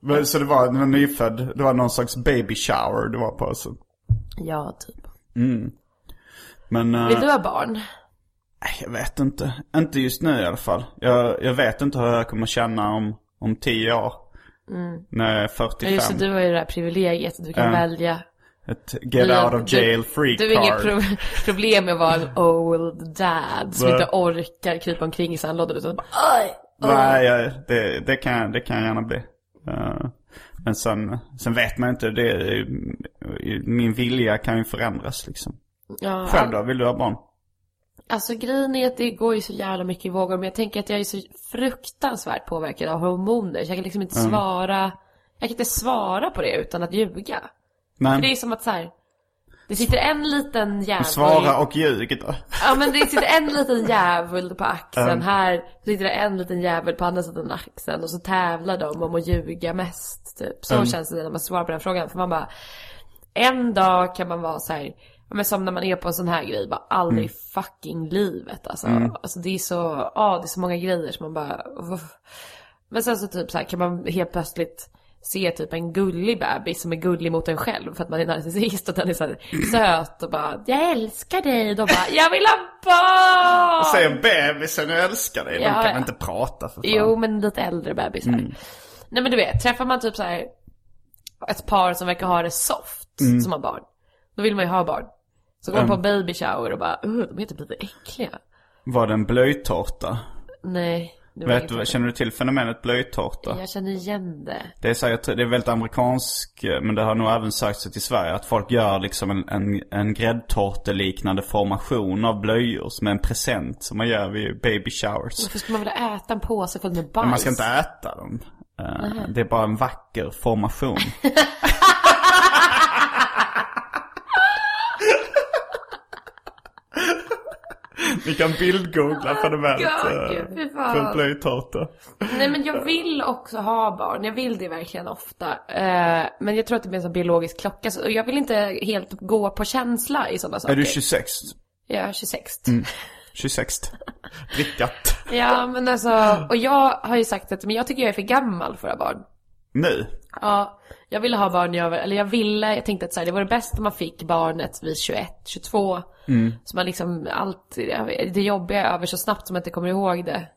men, så det var, det var nyfödd, det var någon slags baby shower du var på alltså. Ja, typ. Men eh, Vill du ha barn? jag vet inte. Inte just nu i alla fall. Jag, jag vet inte hur jag kommer känna om, om tio år. När jag är Ja, 45. just det, du har ju det här privilegiet att du kan Ja. välja. Ett get out of jail free Du har inget card. pro- problem med att vara en old dad som inte orkar krypa omkring i sandlådan utan bara Oj! Nej, jag, det, det, kan, det kan jag gärna bli. Eh, men sen, sen vet man inte. Det, min vilja kan ju förändras liksom. Ja, Själv då? Vill du ha barn? Alltså grejen är att det går ju så jävla mycket i vågor men jag tänker att jag är så fruktansvärt påverkad av hormoner så jag kan liksom inte Mm. svara Jag kan inte svara på det utan att ljuga. Men För det är som att så här. Det sitter en liten jävel svara och ljug då. Ja men det sitter en liten jävel på axeln Mm. här sitter det en liten jävel på andra sidan axeln och så tävlar de om att ljuga mest typ. Så Mm. känns det när man svarar på den frågan för man bara En dag kan man vara så här, men som när man är på en sån här grej, bara aldrig i fucking livet alltså. Alltså det är så, ja det är så många grejer som man bara uff. Men sen så typ så här kan man helt plötsligt se typ en gullig bebis som är gullig mot en själv för att man är narcissist och den är så söt och bara Jag älskar dig. Då bara Jag vill ha barn! Säger bebisen jag älskar dig. De Ja, kan ja. inte prata för fan. Jo men lite äldre bebisar. Nej men du vet, träffar man typ så här ett par som verkar ha det soft som har barn. Då vill man ju ha barn. Så går man på baby shower och bara, uh, de är typ lite äckliga. Var det en blöjtårta? Nej. Vet du, känner du till fenomenet blöjtårta? Jag känner igen det. Det är, så jag tror- det är väldigt amerikansk, eh, men det har nog även sagt sig till Sverige. Att folk gör liksom en, en, en gräddtårteliknande formation av blöjor som är en present som man gör vid baby showers. Varför skulle man vilja äta en påse full med bajs? Men man ska inte äta dem. Eh, Det är bara en vacker formation. Ni kan bildgoogla fenomenet eh, fy fan. för blöjtårta. Nej men jag vill också ha barn. Jag vill det verkligen ofta. Eh, men jag tror att det blir en sån biologisk klocka. Så jag vill inte helt gå på känsla i sådana saker. Är du 26? Jag är 26. 26. Drickat. Ja men alltså, och jag har ju sagt att men jag tycker jag är för gammal för att ha barn. Nu? Ja, jag ville ha barn när jag var, eller jag ville, jag tänkte att så här, det var det bästa om man fick barnet vid 21, 22. Så man liksom, allt, det jobbiga är över så snabbt som man inte kommer ihåg det.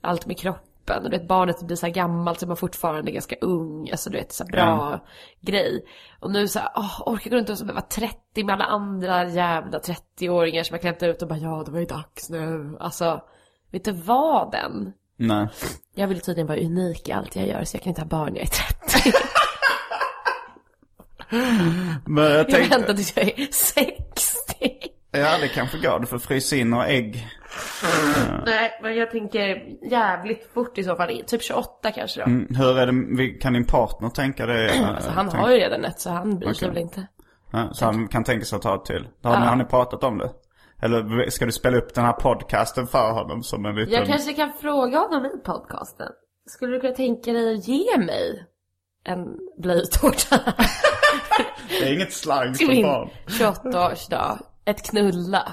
Allt med kroppen, och du vet barnet blir så här gammalt så man fortfarande är ganska ung, alltså du vet så här bra grej. Och nu så här, åh, orkar gå runt och vara 30 med alla andra jävla 30-åringar som jag kan hämta ut och bara ja, det var ju dags nu. Alltså, vet du vad den? Nej. Jag vill tydligen vara unik i allt jag gör så jag kan inte ha barn när jag är 30. Men jag Jag tänkte... väntar tills jag är 60. Ja, det kanske går. Du får frysa in några ägg. Nej, men jag tänker jävligt fort i så fall. Typ 28 kanske då. Mm, Hur är det, kan din partner tänka det? Alltså han tänk- har ju redan ett så han bryr sig Okej. väl inte. Ja, så han kan tänka sig att ta ett till. Har, har ni pratat om det? Eller ska du spela upp den här podcasten för honom som en liten... Jag kanske kan fråga honom i podcasten. Skulle du kunna tänka dig att ge mig en blöjtårta Det är inget slang för barn. 28-årsdag? Ett knulla.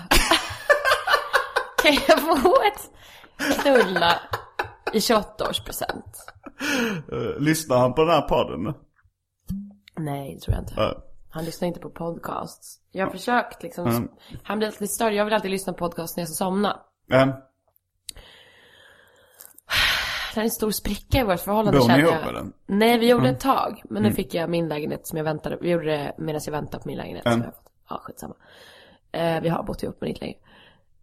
kan jag få ett knulla i 28-årspresent? Uh, lyssnar han på den här podden? Nej, det tror jag inte. Ja. Han lyssnar inte på podcasts. Jag har försökt liksom. Han blir alltid större. Jag vill alltid lyssna på podcast när jag ska somna. Är en stor spricka i vårt förhållande Bor ni ihop jag. Mm. Nej, vi gjorde ett tag. Men nu fick jag min lägenhet som jag väntade. Vi gjorde det medan jag väntade på min lägenhet. Som Mm. jag har fått. Ja, skitsamma. Eh, vi har bott ihop men inte länge.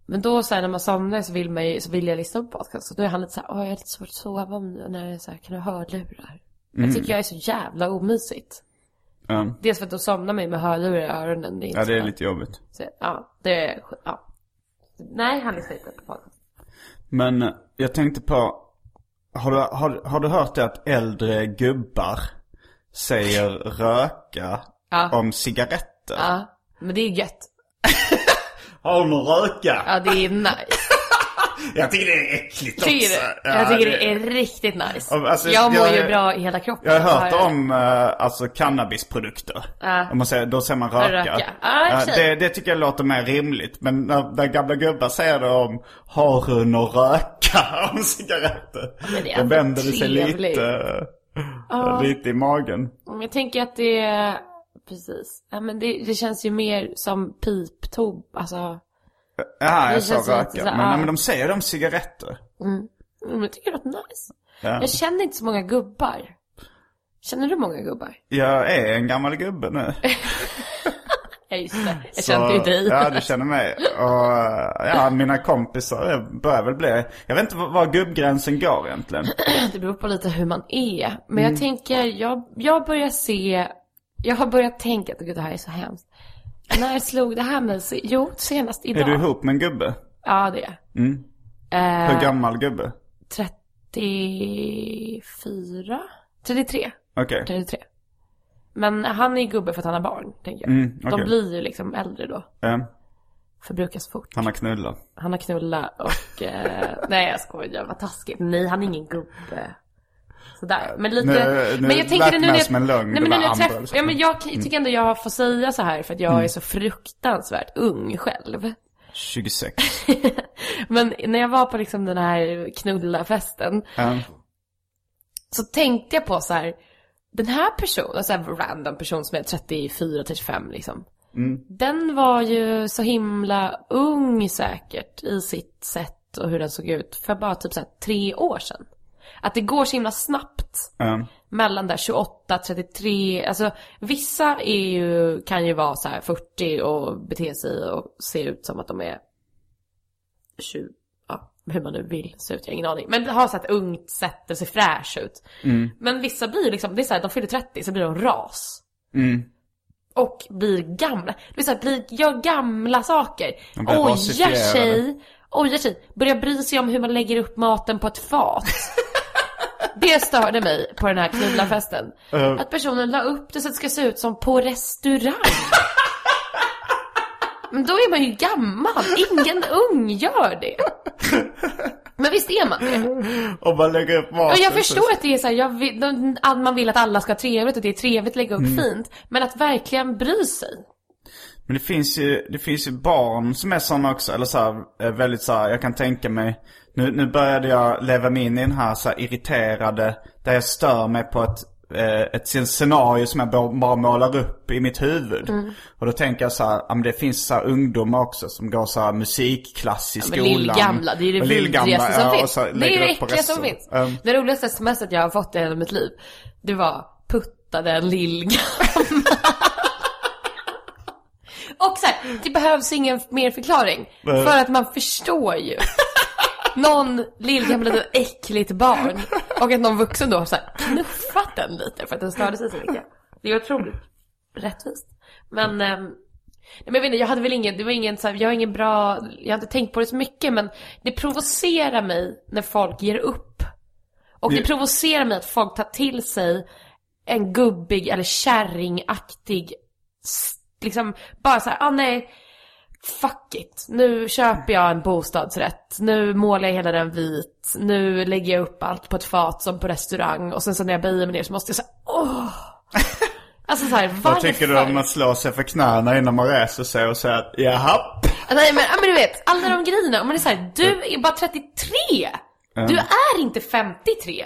Men då så här, när man somnar så vill man ju, så vill jag lyssna på podcast. Så då är han lite så här, åh jag har lite svårt att sova om när är så här, kan du hörlurar? Mm. Jag tycker jag är så jävla omysigt. Ja. Dels för att då somnar man med hörlurar i öronen. Det är ja, det är skönt. lite jobbigt. Så, ja, det är, ja. Nej, han lyssnar inte på podcast. Men jag tänkte på, har du, har, har du hört det att äldre gubbar säger röka Ja. om cigaretter? Ja, men det är gött. Har hon röka? Ja, det är nice. Jag tycker det är äckligt också. Tycker du? Ja, jag tycker det är riktigt nice. Alltså, jag mår jag- ju bra i hela kroppen. Jag har hört om eh, alltså cannabisprodukter. Ja. Om man säger, då säger man röka. Röka. Ja, och för sig. det, det tycker jag låter mer rimligt. Men när, när gamla gubbar säger det om har hon att röka om cigaretter. är då vänder det sig lite, eh, lite i magen. Jag tänker att det är, precis. Ja men det, det känns ju mer som piptob, alltså. Ja, jag sa röka. Men, ja. men de säger om cigaretter. Mm, jag tycker det låter nice. Ja. Jag känner inte så många gubbar. Känner du många gubbar? Jag är en gammal gubbe nu. Ja just det, jag Så- kände ju dig. Ja, du känner mig. Och ja, mina kompisar börjar väl bli... Jag vet inte var, gubbgränsen går egentligen. Det beror på lite hur man är. Men Mm. jag tänker, jag, jag börjar se, jag har börjat tänka att gud det här är så hemskt. När slog det här mig? Jo, senast idag. Är du ihop med en gubbe? Ja, det är jag. Mm. Eh, Hur gammal gubbe? 34? 33. Okej. 33. Men han är gubbe för att han har barn, tänker jag. Mm, De okej. blir ju liksom äldre då. Ja, Förbrukas fort. han har knullat. Han har knulla och... Eh, nej jag skojar, vad taskigt. Nej, han är ingen gubbe. Sådär. Men lite... Nu- nu men jag tänker nu när jag... en lögn, Nej men nu när jag träff... liksom. Ja men jag kan- tycker ändå jag får säga så här för att jag är så fruktansvärt ung själv. 26. Men när jag var på liksom den här knullafesten Ja. så tänkte jag på så här. den här personen, alltså en random person som är 34-35 liksom. Den var ju så himla ung säkert i sitt sätt och hur den såg ut för bara typ så här tre år sedan. Att det går så himla snabbt Ja. mellan där 28, 33, alltså vissa är ju, kan ju vara så här 40 och bete sig och se ut som att de är 20, ja hur man nu vill se ut, jag har ingen aning. Men har så ett ungt sätt och ser fräsch ut. Men vissa blir liksom, det är så här, de fyller 30 så blir de ras. Och blir gamla, det vill säga blir, gör gamla saker. Ojar sig, ojar sig, börjar bry sig om hur man lägger upp maten på ett fat. Det störde mig på den här knullarfesten. Att personen la upp det så att det ska se ut som på restaurang. Men då är man ju gammal. Ingen ung gör det. Men visst är man det? Och bara lägga upp maten. Och jag förstår att det är så här, vill, de- man vill att alla ska ha trevligt och det är trevligt att lägga upp fint. Men att verkligen bry sig. Men det finns ju, det finns ju barn som är sådana också, eller så här, är väldigt så här, jag kan tänka mig nu, nu började jag leva mig in i den här så här irriterade, där jag stör mig på ett, eh, ett scenario som jag bara målar upp i mitt huvud. Och då tänker jag så här, ja men det finns så här ungdomar också som går så här musikklass i Ja, skolan. lillgamla, det är det vidrigaste som ja, finns. Det är det äckligaste som finns. Um, Det roligaste smset jag har fått i hela mitt liv, det var puttade en lillgammal. Och så här, det behövs ingen mer förklaring. För att man förstår ju. Någon lillgammal litet äckligt barn. Och att någon vuxen då har så här knuffat den lite för att den störde sig så mycket. Det är otroligt rättvist. Men, ehm, nej men jag vet inte, jag hade väl ingen, det var ingen så här, jag har ingen bra, jag har inte tänkt på det så mycket men det provocerar mig när folk ger upp. Och det provocerar mig att folk tar till sig en gubbig eller kärringaktig, liksom bara så här, ah nej, fuck it. Nu köper jag en bostadsrätt, nu målar jag hela den vit, nu lägger jag upp allt på ett fat som på restaurang och sen så när jag böjer mig ner så måste jag säga åh. Alltså såhär, varför? Vad tycker du om att slå sig för knäna innan man reser sig och säga att jaha? Nej men, men du vet, alla de grejerna. Om man är såhär, du är bara 33! Du är inte 53!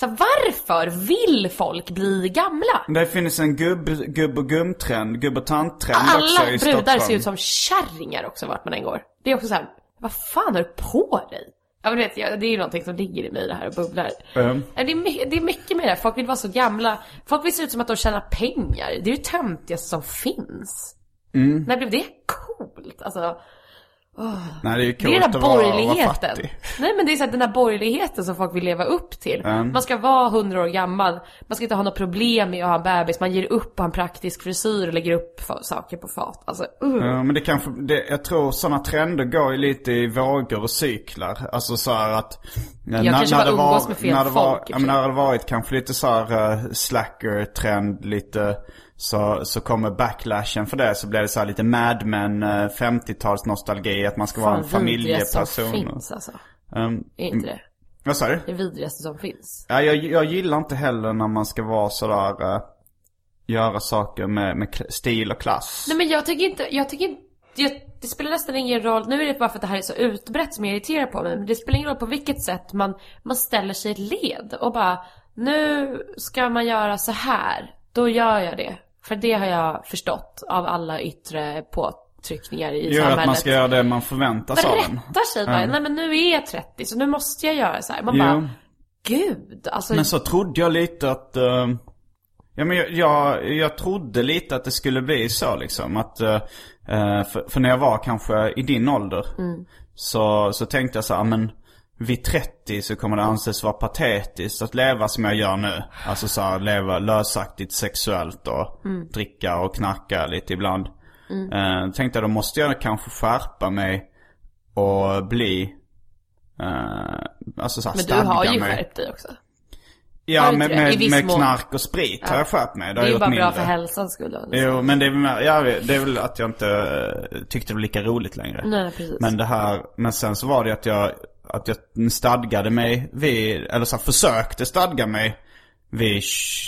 Så varför vill folk bli gamla? Det finns en gubb, gubb och gumtrend, gubb och tanttrend också Alla i brudar Stockholm. ser ut som kärringar också vart man än går. Det är också så här, vad fan har du på dig? Ja men du vet, ja, det är ju någonting som ligger i mig det här och bubblar. Mm. Ja, Det, är mycket, det är mycket med det här, folk vill vara så gamla. Folk vill se ut som att de tjänar pengar. Det är ju det töntigaste som finns. Mm. När blev det coolt? Alltså, Nej, det är ju coolt att vara, vara borgerligheten. fattig. Nej men det är så här, den här borgerligheten som folk vill leva upp till. Man ska vara 100 år gammal, man ska inte ha något problem med att ha en bebis, man ger upp på en praktisk frisyr och lägger upp saker på fat. Alltså, uh. Ja, men det kanske, det, jag tror sådana trender går ju lite i vågor och cyklar. Alltså så här att... Jag kanske bara umgås med fel när var, folk, men sig. när det varit kanske lite så här uh, slacker-trend lite. Så, så kommer backlashen för det. Så blir det så här lite Mad Men, uh, 50-tals nostalgi. Att man ska vara en Fan, vidrigaste som familjeperson. finns alltså. Um, Är inte det? vad sa du? Det vidrigaste som finns. Ja, jag, jag gillar inte heller när man ska vara sådär, uh, göra saker med, med stil och klass. Nej men jag tycker inte, jag tycker inte, jag, det spelar nästan ingen roll, nu är det bara för att det här är så utbrett som jag irriterar på mig, men det spelar ingen roll på vilket sätt man, man ställer sig i ett led och bara, nu ska man göra så här, då gör jag det. För det har jag förstått av alla yttre påtryckningar i Gör samhället. att man ska göra det man förväntas Man av en. rättar sig bara, nej men nu är jag 30 så nu måste jag göra så här. Man Jo. bara, gud, alltså. Men så trodde jag lite att... eh, ja men jag, jag, jag trodde lite att det skulle bli så liksom. Att, eh, för, för när jag var kanske i din ålder. Så, så tänkte jag så här, men vid 30 så kommer det anses vara patetiskt att leva som jag gör nu. Alltså så här, leva lösaktigt sexuellt och dricka och knacka lite ibland. Eh, tänkte jag då måste jag kanske skärpa mig och bli... eh, alltså så här, men du har ju mig. skärpt dig också. Ja, med, med, med knark och sprit har jag skärpt mig. Det Det är ju bara mindre. bra för hälsans skull. Jo, men det är, mer- ja, det är väl att jag inte eh, tyckte det var lika roligt längre. Nej, precis. Men det här, men sen så var det att jag, att jag stadgade mig vid, eller så här, försökte stadga mig vid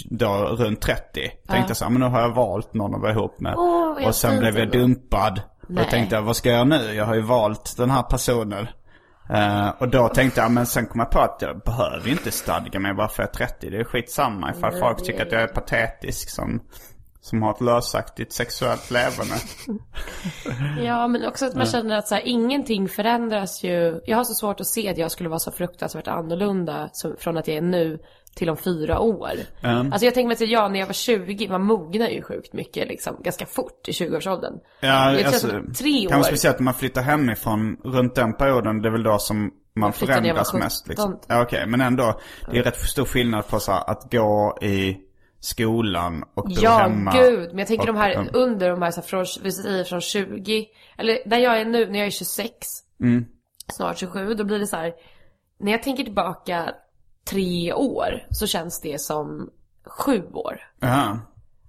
då runt 30. Tänkte så här, men nu har jag valt någon att vara ihop med. Vad och sen blev jag dumpad. Och Nej. då tänkte jag, vad ska jag nu? Jag har ju valt den här personen. Eh, och då tänkte jag, men sen kom jag på att jag behöver inte stadga mig bara för jag är 30. Det är skitsamma ifall folk tycker att jag är patetisk som, som har ett lösaktigt sexuellt levande. Ja, men också att man känner att så här, ingenting förändras ju. Jag har så svårt att se att jag skulle vara så fruktansvärt annorlunda som, från att jag är nu till om fyra år. Alltså jag tänker mig att jag när jag var 20, man mognar ju sjukt mycket liksom, ganska fort i 20-årsåldern. Ja, jag alltså, tre Kanske år. speciellt när man flyttar hemifrån runt den perioden. Det är väl då som man förändras mest. Liksom. 17. Ja, okej. Men ändå, det är rätt stor skillnad på så här, att gå i skolan och bo Ja, hemma. gud. Men jag tänker och, de här under de här, så här från, vi säger från 20, eller där jag är nu, när jag är 26, Mm. snart 27, då blir det så här, när jag tänker tillbaka tre år så känns det som sju år. Jaha.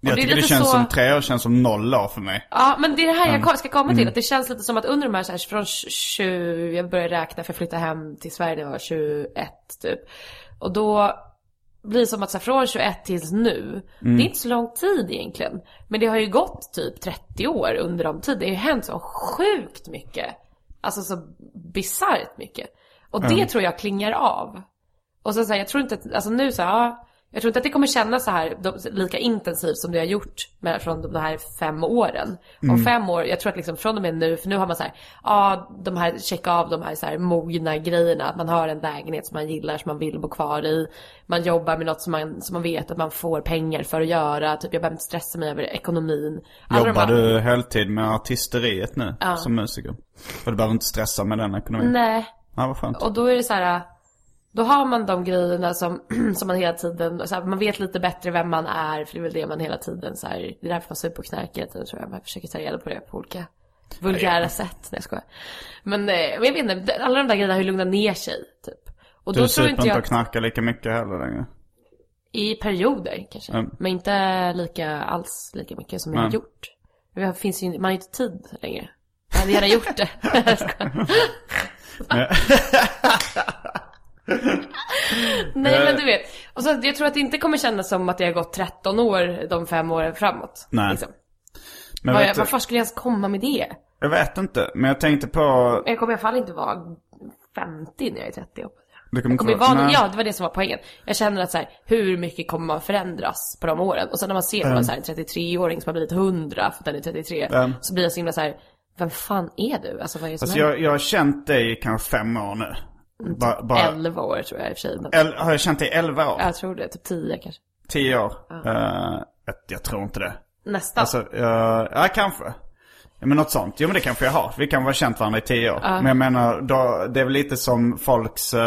Jag det tycker det känns så- som tre år känns som noll år för mig. Ja, men det är det här jag ska komma Mm. till. Att det känns lite som att under de här, så här från 20, jag började räkna för jag flyttade hem till Sverige när jag var 21 typ. Och då blir som att så här, från 21 tills nu, Mm. det är inte så lång tid egentligen. Men det har ju gått typ 30 år under de tiden. Det har ju hänt så sjukt mycket. Alltså så bisarrt mycket. Och det tror jag klingar av. Och så, så här, jag tror inte att, alltså nu så här, ja, jag tror inte att det kommer kännas så här lika intensivt som det har gjort med, från de här fem åren. Om fem år, jag tror att liksom från och med nu, för nu har man så här, ja, de här, checka av de här så här mogna grejerna. Att man har en lägenhet som man gillar, som man vill bo kvar i. Man jobbar med något som man, som man vet att man får pengar för att göra. Typ, jag behöver inte stressa mig över ekonomin. Alla de Jobbar här- du heltid med artisteriet nu som musiker? För du behöver inte stressa med den ekonomin? Nej. Ja, vad skönt. Och då är det så här. Då har man de grejerna som, som man hela tiden, så här, man vet lite bättre vem man är, för det är väl det man hela tiden så här, det är därför man super på knark hela tiden tror jag. Man försöker ta reda på det på olika vulgära sätt. Nej jag skojar. Men, eh, men jag vet inte, alla de där grejerna har ju lugnat ner sig typ. Och Du då tror inte jag och knarkar lika mycket heller längre? i perioder kanske. Mm. Men inte lika, alls lika mycket som jag har gjort. Det finns ju, man har ju inte tid längre. Jag hade gärna gjort det. Nej men du vet. Och så, jag tror att det inte kommer kännas som att det har gått 13 år de fem åren framåt. Nej. Liksom. Men Var jag, varför skulle jag ens komma med det? jag vet inte, men jag tänkte på... Jag kommer i alla fall inte vara 50 när jag är 30 hoppas jag. Du kommer Jag kommer vara, vara- ja, det var det som var poängen. Jag känner att så här, hur mycket kommer man förändras på de åren? Och sen när man ser mm. så här, en 33-åring som har blivit 100 för att den är 33. Mm. Så blir jag så himla så här, vem fan är du? Alltså vad är det som Alltså händer? jag, jag har känt dig i kanske fem år nu. Ba, bara, 11 år tror jag i och för sig. El, har jag känt dig i elva år? Jag tror det, typ 10 kanske. Tio år? Eh, jag, jag tror inte det. Nästan. Alltså, uh, ja kanske. Ja, men något sånt. Jo men det kanske jag har. Vi kan vara känt varandra i tio år. Men jag menar, då, det är väl lite som folks uh,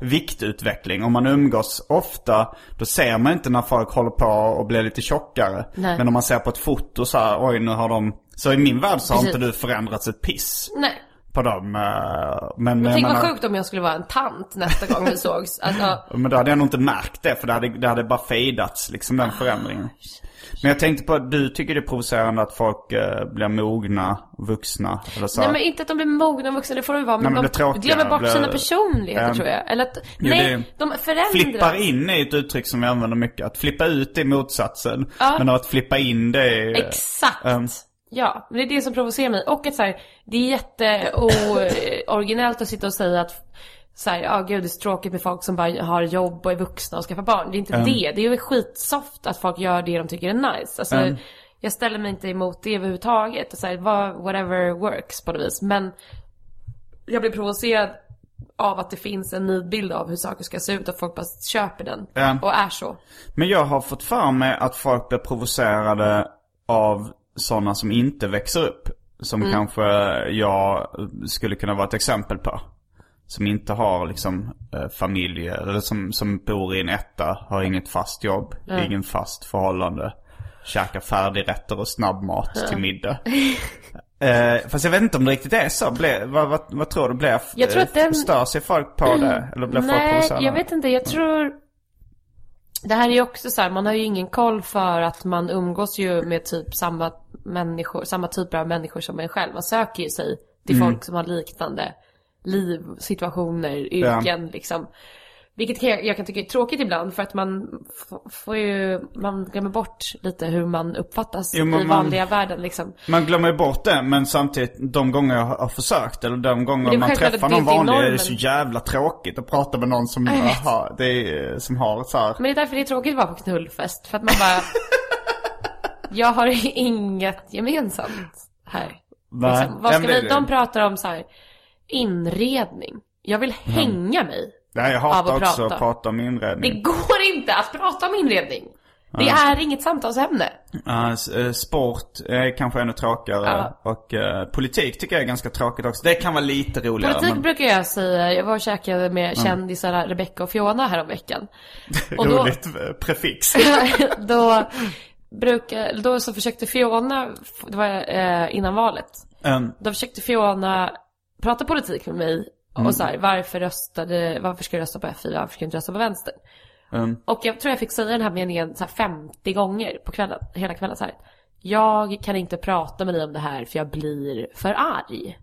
viktutveckling. Om man umgås ofta, då ser man inte när folk håller på och blir lite tjockare. Nej. Men om man ser på ett foto så här, oj nu har de... Så i min värld så har Precis. inte du förändrats ett piss Nej. På dem. eh, men Men tänk vad menar- sjukt om jag skulle vara en tant nästa gång vi sågs. Alltså, Men då hade jag nog inte märkt det för det hade, det hade bara fejdats liksom Ah, den förändringen. Men jag tänkte på att du tycker det är provocerande att folk eh, blir mogna, vuxna eller så. nej men inte att de blir mogna och vuxna, det får de vara. Men, Nej, men de tråkiga glömmer bort blir- sina personligheter Ehm, tror jag. Eller att, Jo, nej, de förändras. Flippar in är ett uttryck som vi använder mycket. Att flippa ut är motsatsen. Ja. Men att flippa in det är... Exakt. Ehm. Ja, men det är det som provocerar mig. Och att så här, det är jätte originellt att sitta och säga att så här, ja gud det är så tråkigt med folk som bara har jobb och är vuxna och skaffar barn. Det är inte Mm. det. Det är ju skitsoft att folk gör det de tycker är nice. Alltså, Mm. jag ställer mig inte emot det överhuvudtaget. Så här, whatever works på något vis. Men jag blir provocerad av att det finns en nidbild av hur saker ska se ut och folk bara köper den. Ja. Och är så. Men jag har fått för mig att folk blir provocerade av sådana som inte växer upp. Som Mm. kanske jag skulle kunna vara ett exempel på. Som inte har liksom eh, familj, eller som, som bor i en etta, har inget fast jobb, ingen fast förhållande. Käkar färdigrätter och snabbmat till middag. Eh, fast jag vet inte om det riktigt är så. Ble, vad, vad, vad tror du? Blir, Jag tror att den- Stör sig folk på det? Eller blir folk provocerade? jag vet inte. Jag tror... Det här är ju också så här, man har ju ingen koll för att man umgås ju med typ samma människor, samma typer av människor som en själv. Man söker ju sig till Mm. folk som har liknande liv, situationer, yrken liksom. Vilket jag, jag kan tycka är tråkigt ibland för att man får ju, man glömmer bort lite hur man uppfattas Jo, men i man- vanliga världen liksom. Man glömmer ju bort det, men samtidigt de gånger jag har försökt eller de gånger man träffar någon vanlig är det så jävla tråkigt att prata med någon som, aha, det är, som har så här. Men det är därför det är tråkigt att vara på knullfest. För att man bara... jag har inget gemensamt här. Nej, Liksom. Vad ska vi, de pratar om så här inredning. Jag vill hänga mig. Nej, jag hatar också prata. att prata om Det inredning. går inte att prata om inredning. Det är inget samtalsämne. Eh, sport är kanske ännu tråkigare. Ja. Och eh, politik tycker jag är ganska tråkigt också. Det kan vara lite roligare. Politik men... brukar jag säga. Jag var och käkade med kändisarna Rebecca och Fiona häromveckan. Och då- Roligt eh, prefix. då, brukar, då så försökte Fiona, det var innan valet. Um, Då försökte Fiona prata politik med mig. Och så här, varför röstade, varför ska du rösta på F4, varför ska du inte rösta på vänster? um, Och jag tror jag fick säga den här meningen så här 50 gånger på kvällen, hela kvällen så här. Jag kan inte prata med dig om det här för jag blir för arg.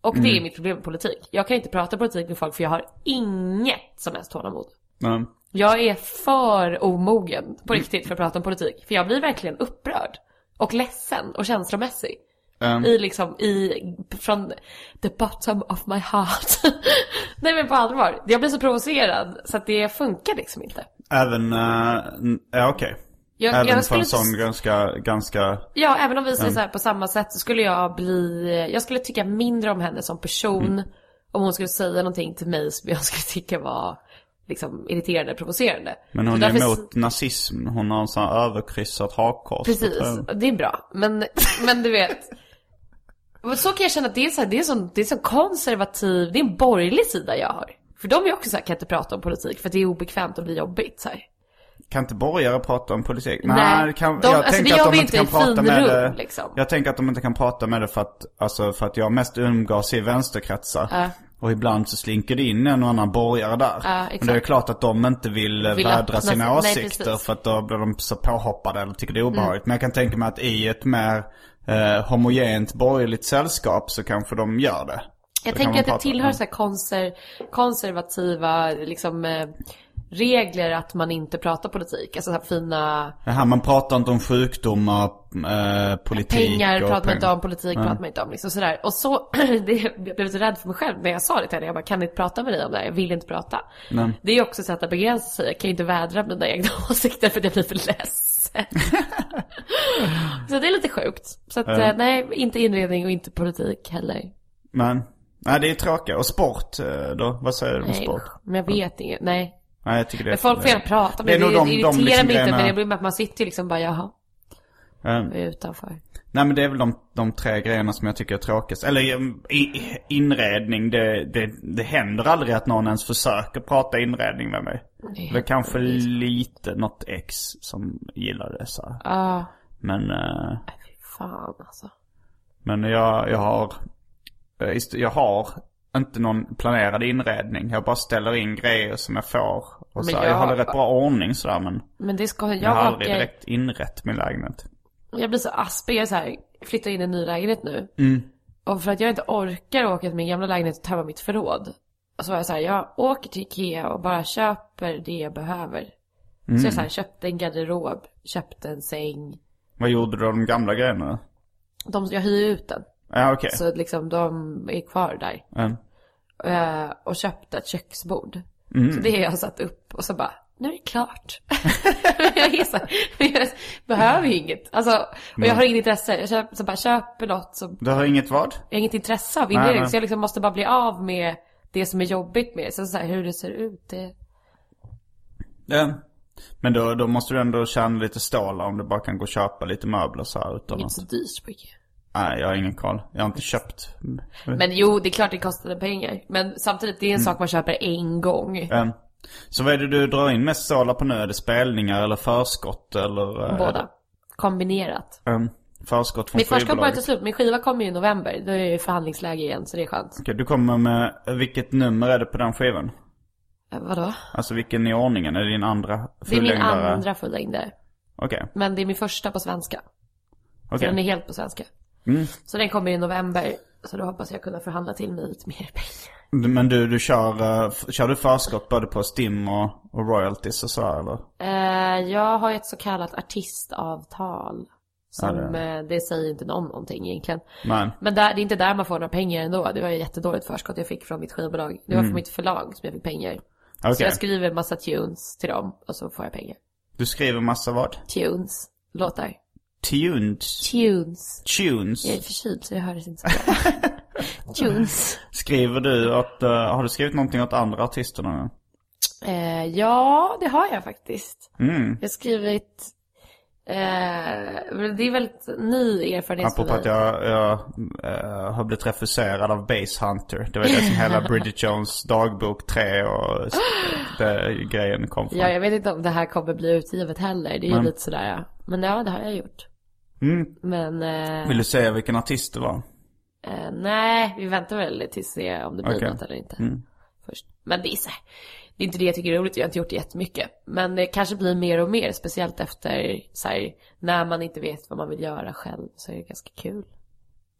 Och det är mitt problem med politik. Jag kan inte prata politik med folk för jag har inget som helst tålamod. um, Jag är för omogen på riktigt för att prata om politik. För jag blir verkligen upprörd. Och ledsen och känslomässig. Um, I liksom, i, från the bottom of my heart. Nej men på allvar. Jag blir så provocerad så att det funkar liksom inte. Även, uh, ja okej. Jag, Även jag för en sån ganska, ganska, Ja, även om vi säger så här på samma sätt så skulle jag bli, jag skulle tycka mindre om henne som person. Mm. Om hon skulle säga någonting till mig som jag skulle tycka var liksom irriterande, provocerande. men hon Så är därför- emot nazism. Hon har en sån här överkryssat hakkors. Precis, det är bra. Men, men du vet. Och Så kan jag känna att det är så här, det är sån, det är sån konservativ, det är en borgerlig sida jag har. För de är också så här, kan inte prata om politik för att det är obekvämt och blir jobbigt så här. Kan inte borgare prata om politik? Nej, det kan, de- jag alltså, tänker att de inte kan prata med det. liksom. Jag tänker att de inte kan prata med det för att, alltså för att jag mest umgås i vänsterkretsar. Ja. Och ibland så slinker det in en och annan borgare där. Ja. Men det är klart att de inte vill, Vill vädra sina nej, åsikter precis. för att då blir de så påhoppade eller tycker det är Mm. obehagligt. Men jag kan tänka mig att i ett mer eh, homogent borgerligt sällskap så kanske de gör det. Jag kan tänker man att det tillhör så konser, konservativa liksom, eh, regler att man inte pratar politik. Alltså så här fina Jaha, man pratar inte om sjukdomar, eh, politik pengar pratar man peng- inte om, politik pratar man inte om. Liksom sådär. Och så, det, jag blev lite rädd för mig själv när jag sa det till henne. Jag bara, kan inte prata med dig om det här? Jag vill inte prata. Nej. Det är också ett sätt att begränsa sig. Jag kan inte vädra mina egna åsikter för det blir för så det är lite sjukt. Så att, eh, nej, inte inredning och inte politik heller. Men, nej det är tråkigt. Och sport eh, då? Vad säger du om sport? men jag vet inget. Nej. Nej jag tycker det Men folk får gärna prata med det är det. Det de- de irriterar liksom mig inte. Men det blir med att man sitter liksom bara, jaha, jag är utanför. Nej men det är väl de, de tre grejerna som jag tycker är tråkigast. Eller inredning, det, det, det händer aldrig att någon ens försöker prata inredning med mig. Nej, Det är kanske lite något ex som gillar det så. Ja, Men, eh, fy fan alltså. men jag, jag har, eh, jag har inte någon planerad inredning. Jag bara ställer in grejer som jag får. Och så, Men jag... jag jag- håller rätt bra ordning sådär men Men det ska, jag, jag har aldrig direkt inrett min lägenhet. Jag blir så aspig, jag är så här, flyttar in i en ny lägenhet nu. Mm. Och för att jag inte orkar åka till min gamla lägenhet och tömma mitt förråd. Så var jag så här, jag åker till Ikea och bara köper det jag behöver. Mm. Så jag så här, köpte en garderob, köpte en säng. Vad gjorde du av de gamla grejerna? De, jag hyr ut den. Ja okej. Så liksom de är kvar där. Mm. Eh, och köpte ett köksbord. Mm. Så det har jag satt upp och så bara, nu är det klart. jag, så, här, jag behöver ju inget. Alltså, och jag har inget intresse. Jag köper, så bara köper något som, Du har inget vad? jag har inget intresse av Nej, inredning. nej. Så jag liksom måste bara bli av med det som är jobbigt med. Sen så här, hur det ser ut, det... Ja. Men då, då måste du ändå tjäna lite stålar om du bara kan gå och köpa lite möbler så här utan Det är inte så dyrt på Ikea. Nej, jag har ingen koll. Jag har inte köpt. Men jo, det är klart det kostade pengar. Men samtidigt, det är en sak man köper en gång. Mm. Så vad är det du drar in mest stålar på nu? Är det spelningar eller förskott eller? eh, Båda. Kombinerat. Um, förskott från Mitt förskott börjar ta slut. Min skiva kommer ju i november. Då är jag i förhandlingsläge igen, så det är skönt. Okej, du kommer med, vilket nummer är det på den skivan? Eh, Vadå? Alltså vilken i ordningen? Är det din andra Det är min fullängdare? andra fullängdare. Okej, Men det är min första på svenska. Okej. den är helt på svenska. Mm. Så den kommer i november. Så då hoppas jag kunna förhandla till mig lite mer pengar. Men du, du kör, eh, kör du förskott både på STIM och, och royalties och så eller? Eh, jag har ett så kallat artistavtal. Som, Ja, eh, det säger inte någon någonting egentligen. Nej. Men där, det är inte där man får några pengar ändå. Det var ju jättedåligt förskott jag fick från mitt skivbolag. Det var från mitt förlag som jag fick pengar. Så Mm. Okej. jag skriver massa tunes till dem och så får jag pengar. Du skriver massa vad? Tunes. Låtar. Tunes. Tunes. Tunes. Jag är förkyld så jag hördes inte så bra. tunes. Skriver du åt, eh, har du skrivit någonting åt andra artister någon gång? Eh, ja, det har jag faktiskt. Mm. Jag har skrivit... Eh, det är väldigt ny erfarenhet Apropå för att mig. jag, jag eh, har blivit refuserad av Base Hunter. Det var det som hela Bridget Jones dagbok 3 och det, grejen kom från. Ja, jag vet inte om det här kommer bli utgivet heller. Det är ju Men- lite sådär ja. Men ja, det har jag gjort. Mm. Men eh, Vill du säga vilken artist det var? Eh, nej, vi väntar väl tills se om det blir Okej. något eller inte. Mm. Först. Men det är så här, det är inte det jag tycker är roligt. Jag har inte gjort det jättemycket. Men det kanske blir mer och mer. Speciellt efter så här, när man inte vet vad man vill göra själv. Så är det ganska kul.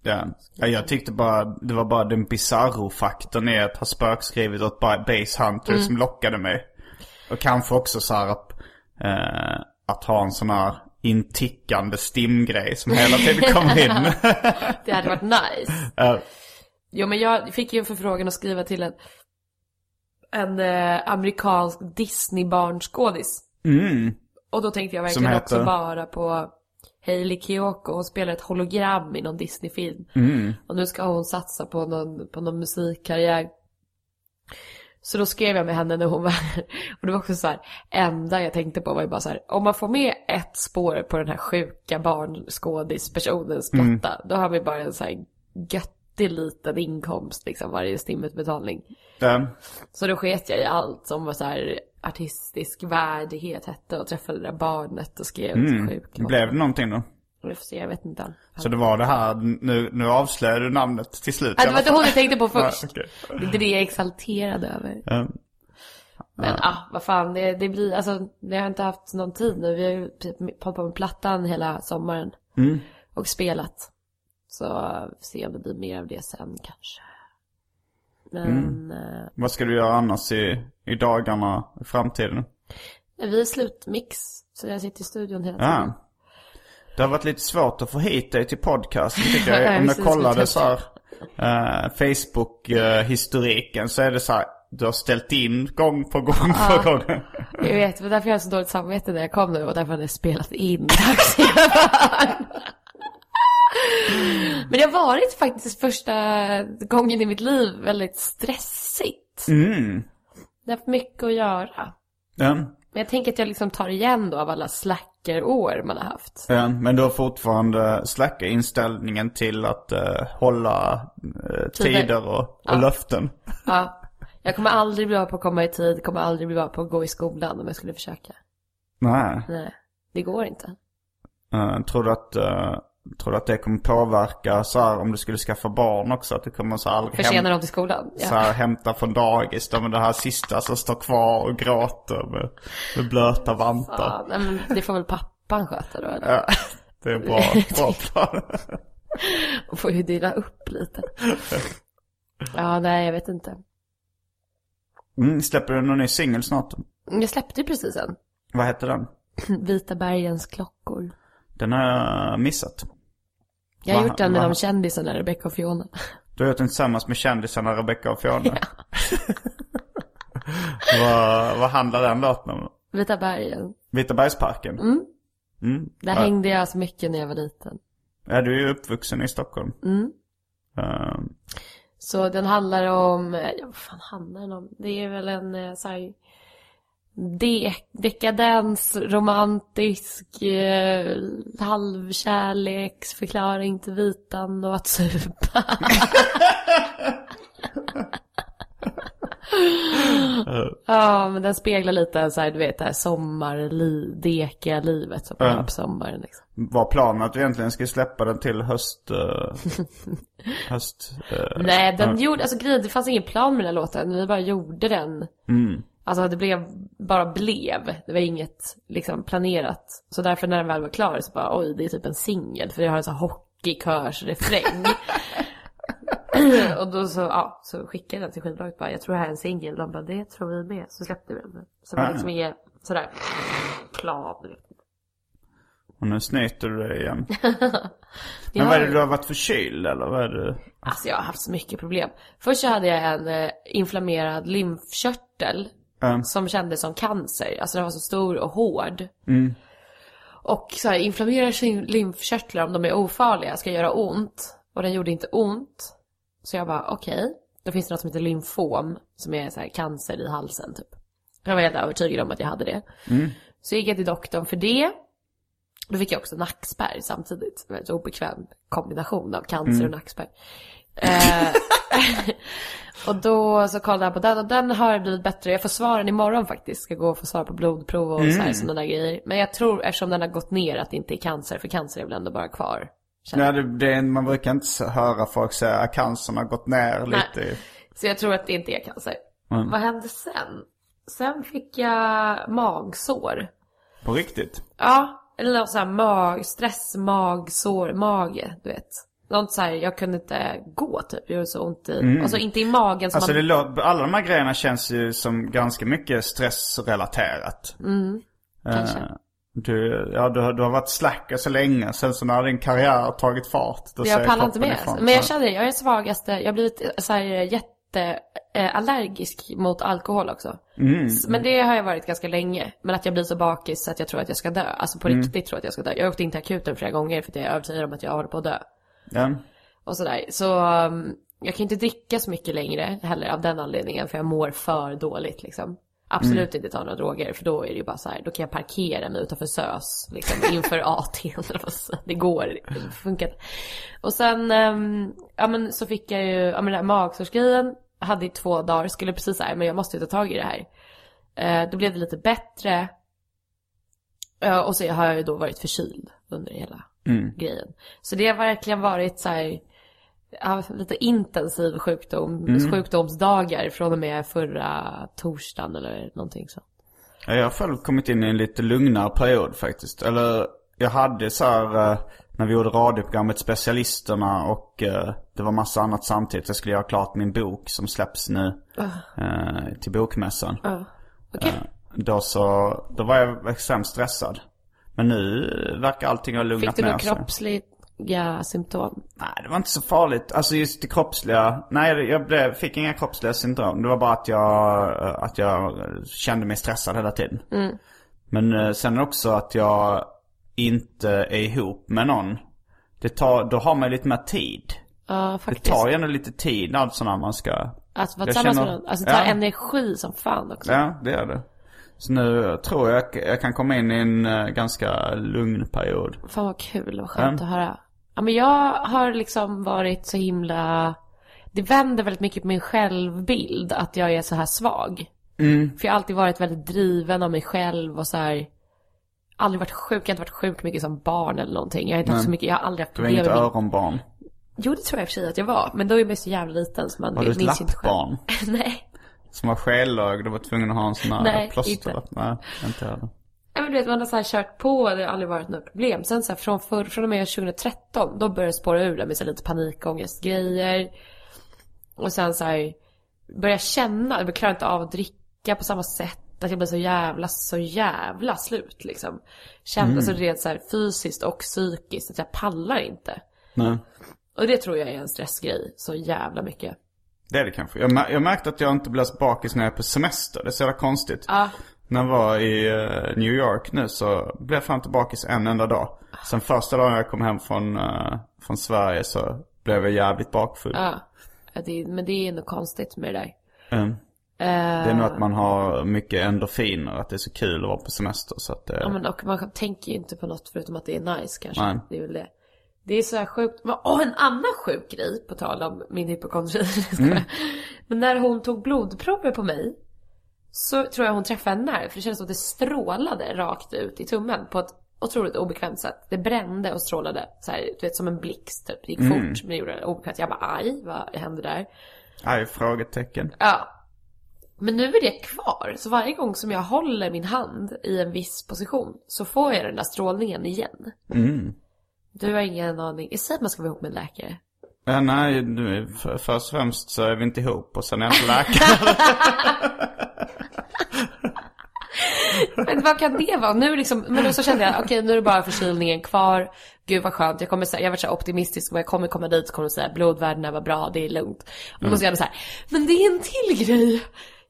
Ja. ja, jag tyckte bara, det var bara den bizarro-faktorn i att ha spökskrivit åt Ba- Base Hunter Mm. som lockade mig. Och kanske också så här att, eh, att ha en sån här intickande stimgrej som hela tiden kommer in. Det hade varit nice. Eh, Jo men jag fick ju en förfrågan att skriva till en, en eh, amerikansk Disney-barnskådis. mm. Och då tänkte jag verkligen heter? också bara på Hailey Kiyoko. Hon spelar ett hologram i någon Disney-film. Mm. Och nu ska hon satsa på någon, på någon musikkarriär. Så då skrev jag med henne när hon var Och det var också så här, enda jag tänkte på var ju bara så här, om man får med ett spår på den här sjuka barnskådispersonens platta, då har vi bara en så här göttig liten inkomst liksom varje stimutbetalning. Eh, Så då sket jag i allt som var så här artistisk värdighet hette och träffade det där barnet och skrev mm. sjukt Blev det någonting då? Jag får se, jag vet inte. Så det var det här, nu, nu avslöjar du namnet till slut. Ja, det var inte hon jag tänkte på Ja, först. okej. Det är det jag är exalterad över. Eh, Men ah, vad fan, det, det blir, alltså, det har inte haft någon tid nu. Vi har ju typ hållit på med plattan hela sommaren. Mm. Och spelat. Så se om det blir mer av det sen kanske. Men Mm. eh, Vad ska du göra annars i, i dagarna i framtiden? vi är slutmix. Så jag sitter i studion hela tiden. Ja. Det har varit lite svårt att få hit dig till podcasten tycker Ja, jag. Om jag kollade så här eh, Facebook-historiken så är det så här. Du har ställt in gång på gång på gång. Jag vet, men därför jag har så dåligt samvete när jag kom nu och därför hade jag spelat in. Men det har varit faktiskt första gången i mitt liv väldigt stressigt. Mm. Det har haft mycket att göra. Ja. Men jag tänker att jag liksom tar igen då av alla slackerår man har haft. Men du har fortfarande släcka inställningen till att eh, hålla eh, Tider. och, och Ja. löften. Ja. Jag kommer aldrig bli bra på att komma i tid, kommer aldrig bli bra på att gå i skolan om jag skulle försöka. Nej. Nej, det går inte. Uh, tror, du att, tror du att det kommer påverka så här om du skulle skaffa barn också? Att du kommer så här Försena dem till skolan. så Ja. här, hämta från dagis. Med det här sista som står kvar och gråter med, med blöta vantar. Ja, nej, men det får väl pappan sköta då eller? Ja, det är bra, bra plan. Och får ju dela upp lite. Ja, nej jag vet inte. Mm, släpper du någon ny singel snart? Jag släppte ju precis en. Vad heter den? Vita bergens klockor. Den har jag missat. Jag har Va- gjort den med va- de kändisarna, Rebecca och Fiona. Du har gjort den tillsammans med kändisarna Rebecca och Fiona. vad, vad handlar den låten om? Vita bergen. Vita bergsparken? Mm. Mm. Där Ja. hängde jag så mycket när jag var liten. Ja, du är ju uppvuxen i Stockholm. Mm. Ehm, Så den handlar om, ja vad fan handlar den om? Det är väl en eh, så här de, dekadens, romantisk, eh, halvkärleksförklaring till vitan och att supa. ja, men den speglar lite så här, du vet det här sommarliv, dekiga livet som man har på sommaren liksom. var planen att du egentligen skulle släppa den till höst... Uh, höst... eh, Nej, den ja. gjorde, alltså grejen, det fanns ingen plan med den här låten. Vi bara gjorde den. Mm. Alltså det blev, bara blev. Det var inget liksom planerat. Så därför när den väl var klar så bara, oj det är typ en singel. För jag har en sån här hockeykörsrefräng. och då så, ja, så skickade jag den till skivbolaget bara, jag tror det här är en singel. De bara, det tror vi med. Så släppte vi den. Så det var Ah. liksom inget sådär plan. Och nu snyter du dig igen. Men vad är det du har varit förkyld eller vad är det? Alltså jag har haft så mycket problem. Först så hade jag en eh, inflammerad lymfkörtel Mm. som kändes som cancer. Alltså den var så stor och hård. Mm. Och så här, inflammerar sin lymfkörtlar om de är ofarliga ska göra ont. Och den gjorde inte ont. Så jag bara okej. Då finns det något som heter lymfom. Som är så här cancer i halsen typ. Jag var helt övertygad om att jag hade det. Så gick jag till doktorn för det. Då fick jag också nackspärr samtidigt. Väldigt obekväm kombination av cancer och nackspärr. Eh, och då så kollade han på den och den har blivit bättre. Jag får svaren imorgon faktiskt. Ska gå och få svar på blodprov och så här, sådana där grejer. Men jag tror eftersom den har gått ner att det inte är cancer. För cancer är väl ändå bara kvar. Ja, det, det, man brukar inte höra folk säga att cancern har gått ner lite. i- Så jag tror att det inte är cancer. Mm. Vad hände sen? Sen fick jag magsår. På riktigt. Ja, eller något så här mag, stress, magsår, mage, du vet. Något så här, jag kunde inte gå typ, det gjorde så ont i, alltså inte i magen Alltså det man... låter, alla de här grejerna känns ju som ganska mycket stressrelaterat. Mm, kanske. Eh, du, ja, du, har- du har varit slacker så länge, sen så när din karriär har tagit fart, då jag pallar inte med. ifrån. Men jag känner det, jag är svagaste, jag har blivit eh, så här jätte eh, mot alkohol också. Mm. Men det har jag varit ganska länge. Men att jag blir så bakis så att jag tror att jag ska dö. Alltså på Mm. riktigt tror jag att jag ska dö. Jag åkte in till akuten flera gånger för att jag är övertygad om att jag håller på att dö. Ja. Och sådär. Så um, jag kan inte dricka så mycket längre heller av den anledningen. För jag mår för dåligt liksom. Absolut Mm. inte ta några droger. För då är det ju bara så här. Då kan jag parkera mig utanför SÖS. Liksom inför AT. eller vad så- det går. Det funkar. Och sen, um, ja men så fick jag ju, ja men den här magsårsgrejen. Hade i två dagar. Skulle precis säga men jag måste ju ta tag i det här. Eh, då blev det lite bättre. Eh, och så har jag ju då varit förkyld under hela grejen. Så det har verkligen varit så här, lite intensiv sjukdom, sjukdomsdagar från och med förra torsdagen eller någonting så. Ja, jag har själv kommit in i en lite lugnare period faktiskt. Eller jag hade så här eh, när vi gjorde radioprogrammet Specialisterna och eh, det var massa annat samtidigt. Jag skulle göra klart min bok som släpps nu eh, till bokmässan. Okej. Eh, Då så, då var jag extremt stressad. Men nu verkar allting ha lugnat Fick du ner några sig. kroppsliga symptom? Nej, det var inte så farligt. Alltså just det kroppsliga. Nej, jag blev, fick inga kroppsliga syndrom. Det var bara att jag, att jag kände mig stressad hela tiden. Men eh, sen också att jag inte är ihop med någon. Det tar, då har man lite mer tid. Ja, Det faktiskt. tar ju ändå lite tid alltså när man ska... Att vara tillsammans känner- med någon. Alltså det tar Ja. energi som fan också. Ja, det är det. Så nu tror jag jag kan komma in i en eh, ganska lugn period. Fan vad kul, vad skönt Ja. att höra. Ja men jag har liksom varit så himla... Det vänder väldigt mycket på min självbild att jag är så här svag. Mm. För jag har alltid varit väldigt driven av mig själv och så här... Aldrig varit sjuk, jag har inte varit sjuk mycket som barn eller någonting. Jag har inte haft så mycket, jag har aldrig haft Du är problem inget öronbarn. Jo det tror jag i och för sig att jag var. Men då är man så jävla liten så man Var du ett minns inte själv. lappbarn? Nej. Som var skelögd du var tvungen att ha en sån här Nej, plåster? inte. Nej, inte heller. Ja, men du vet, man har så här kört på och det har aldrig varit något problem. Sen så här, från, för, från och med 2013, då började det spåra ur det med så här, lite panikångestgrejer. Och sen så här, började jag känna, jag klarar inte av att dricka på samma sätt. Att jag blir så jävla, så jävla slut liksom. Kände Mm. alltså rent så här fysiskt och psykiskt att jag pallar inte. Nej. Och det tror jag är en stressgrej, så jävla mycket. Det är det kanske. Jag, mär- jag märkte att jag inte blir så bakis när jag är på semester. Det är så jävla konstigt. Ja, När jag var i eh, New York nu så blev jag fan inte bakis en enda dag. Sen första dagen jag kom hem från, eh, från Sverige så blev jag jävligt bakfull. ja. Det, men det är nog konstigt med det där. Mm. Eh, Det är nog att man har mycket endorfiner, att det är så kul att vara på semester så att det... Ja men och man tänker ju inte på något förutom att det är nice kanske. Nej. Det är väl det. Det är så här sjukt. Åh, en annan sjuk grej på tal om min hypokondri. Mm. Men när hon tog blodprover på mig. Så tror jag hon träffade en nerv. För det kändes som att det strålade rakt ut i tummen. På ett otroligt obekvämt sätt. Det brände och strålade. Så här, du vet som en blixt typ. Det gick Mm. fort men det gjorde det obekvämt. Jag bara aj, vad hände där? Aj, frågetecken. Ja. Men nu är det kvar. Så varje gång som jag håller min hand i en viss position så får jag den där strålningen igen. Mm. Du har ingen aning. Jag säger att man ska vara ihop med en läkare. Ja, nej, du, för, först och främst så är vi inte ihop och sen är jag inte läkare. Men vad kan det vara? Nu liksom, men då så kände jag, okej nu är det bara förkylningen kvar. Gud vad skönt, jag kommer säga, jag var så här optimistisk och jag kommer komma dit och kommer säga blodvärdena var bra, det är lugnt. Och då måste jag ändå säga, men det är en till grej.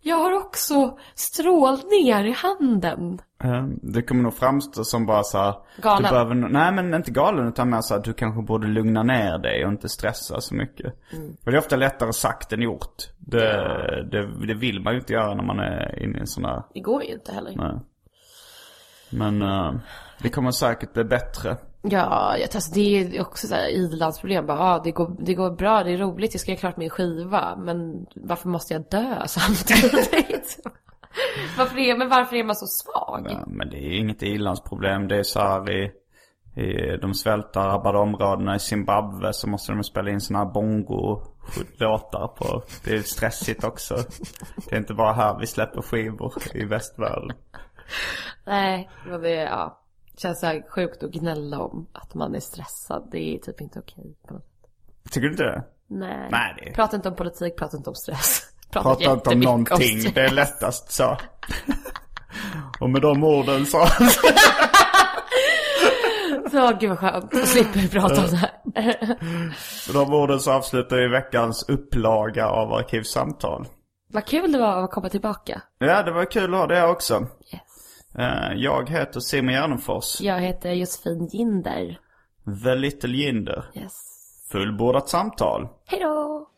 Jag har också strålningar i handen. Eh, Det kommer nog framstå som bara så här, Galen. Du behöver, nej men inte galen utan mer så att du kanske borde lugna ner dig och inte stressa så mycket. Och det är ofta lättare sagt än gjort. Det, det, det vill man ju inte göra när man är inne i en sån här, Det går ju inte heller. nej. Men eh, det kommer säkert bli bättre. Ja, jag, alltså, det är också så här ilandsproblem. Bara, ah, det, går, det går bra, det är roligt, jag ska göra klart min skiva. Men varför måste jag dö samtidigt? varför är, men varför är man så svag? Ja, men det är inget ilandsproblem. Det är så här i, i de svältdrabbade områdena i Zimbabwe så måste de spela in såna här bongo-låtar på. Det är stressigt också. Det är inte bara här vi släpper skivor i västvärlden. Nej, men det ja, känns så här sjukt att gnälla om att man är stressad. Det är typ inte okej. på något sätt. Tycker du inte det? Nej. Nej, det Prata inte om politik, prata inte om stress. Prata inte om någonting. stress. Det är lättast så. Och med de orden så. Så, gud vad skönt. Då slipper vi prata om det här. Med de orden så avslutar vi veckans upplaga av Arkivsamtal. vad kul det var att komma tillbaka. Ja, det var kul att ha det också. Yes. Eh, Jag heter Simon Gärdenfors. Jag heter Josefin Ginder. The Little Jinder. Yes. Fullbordat samtal. Hej då!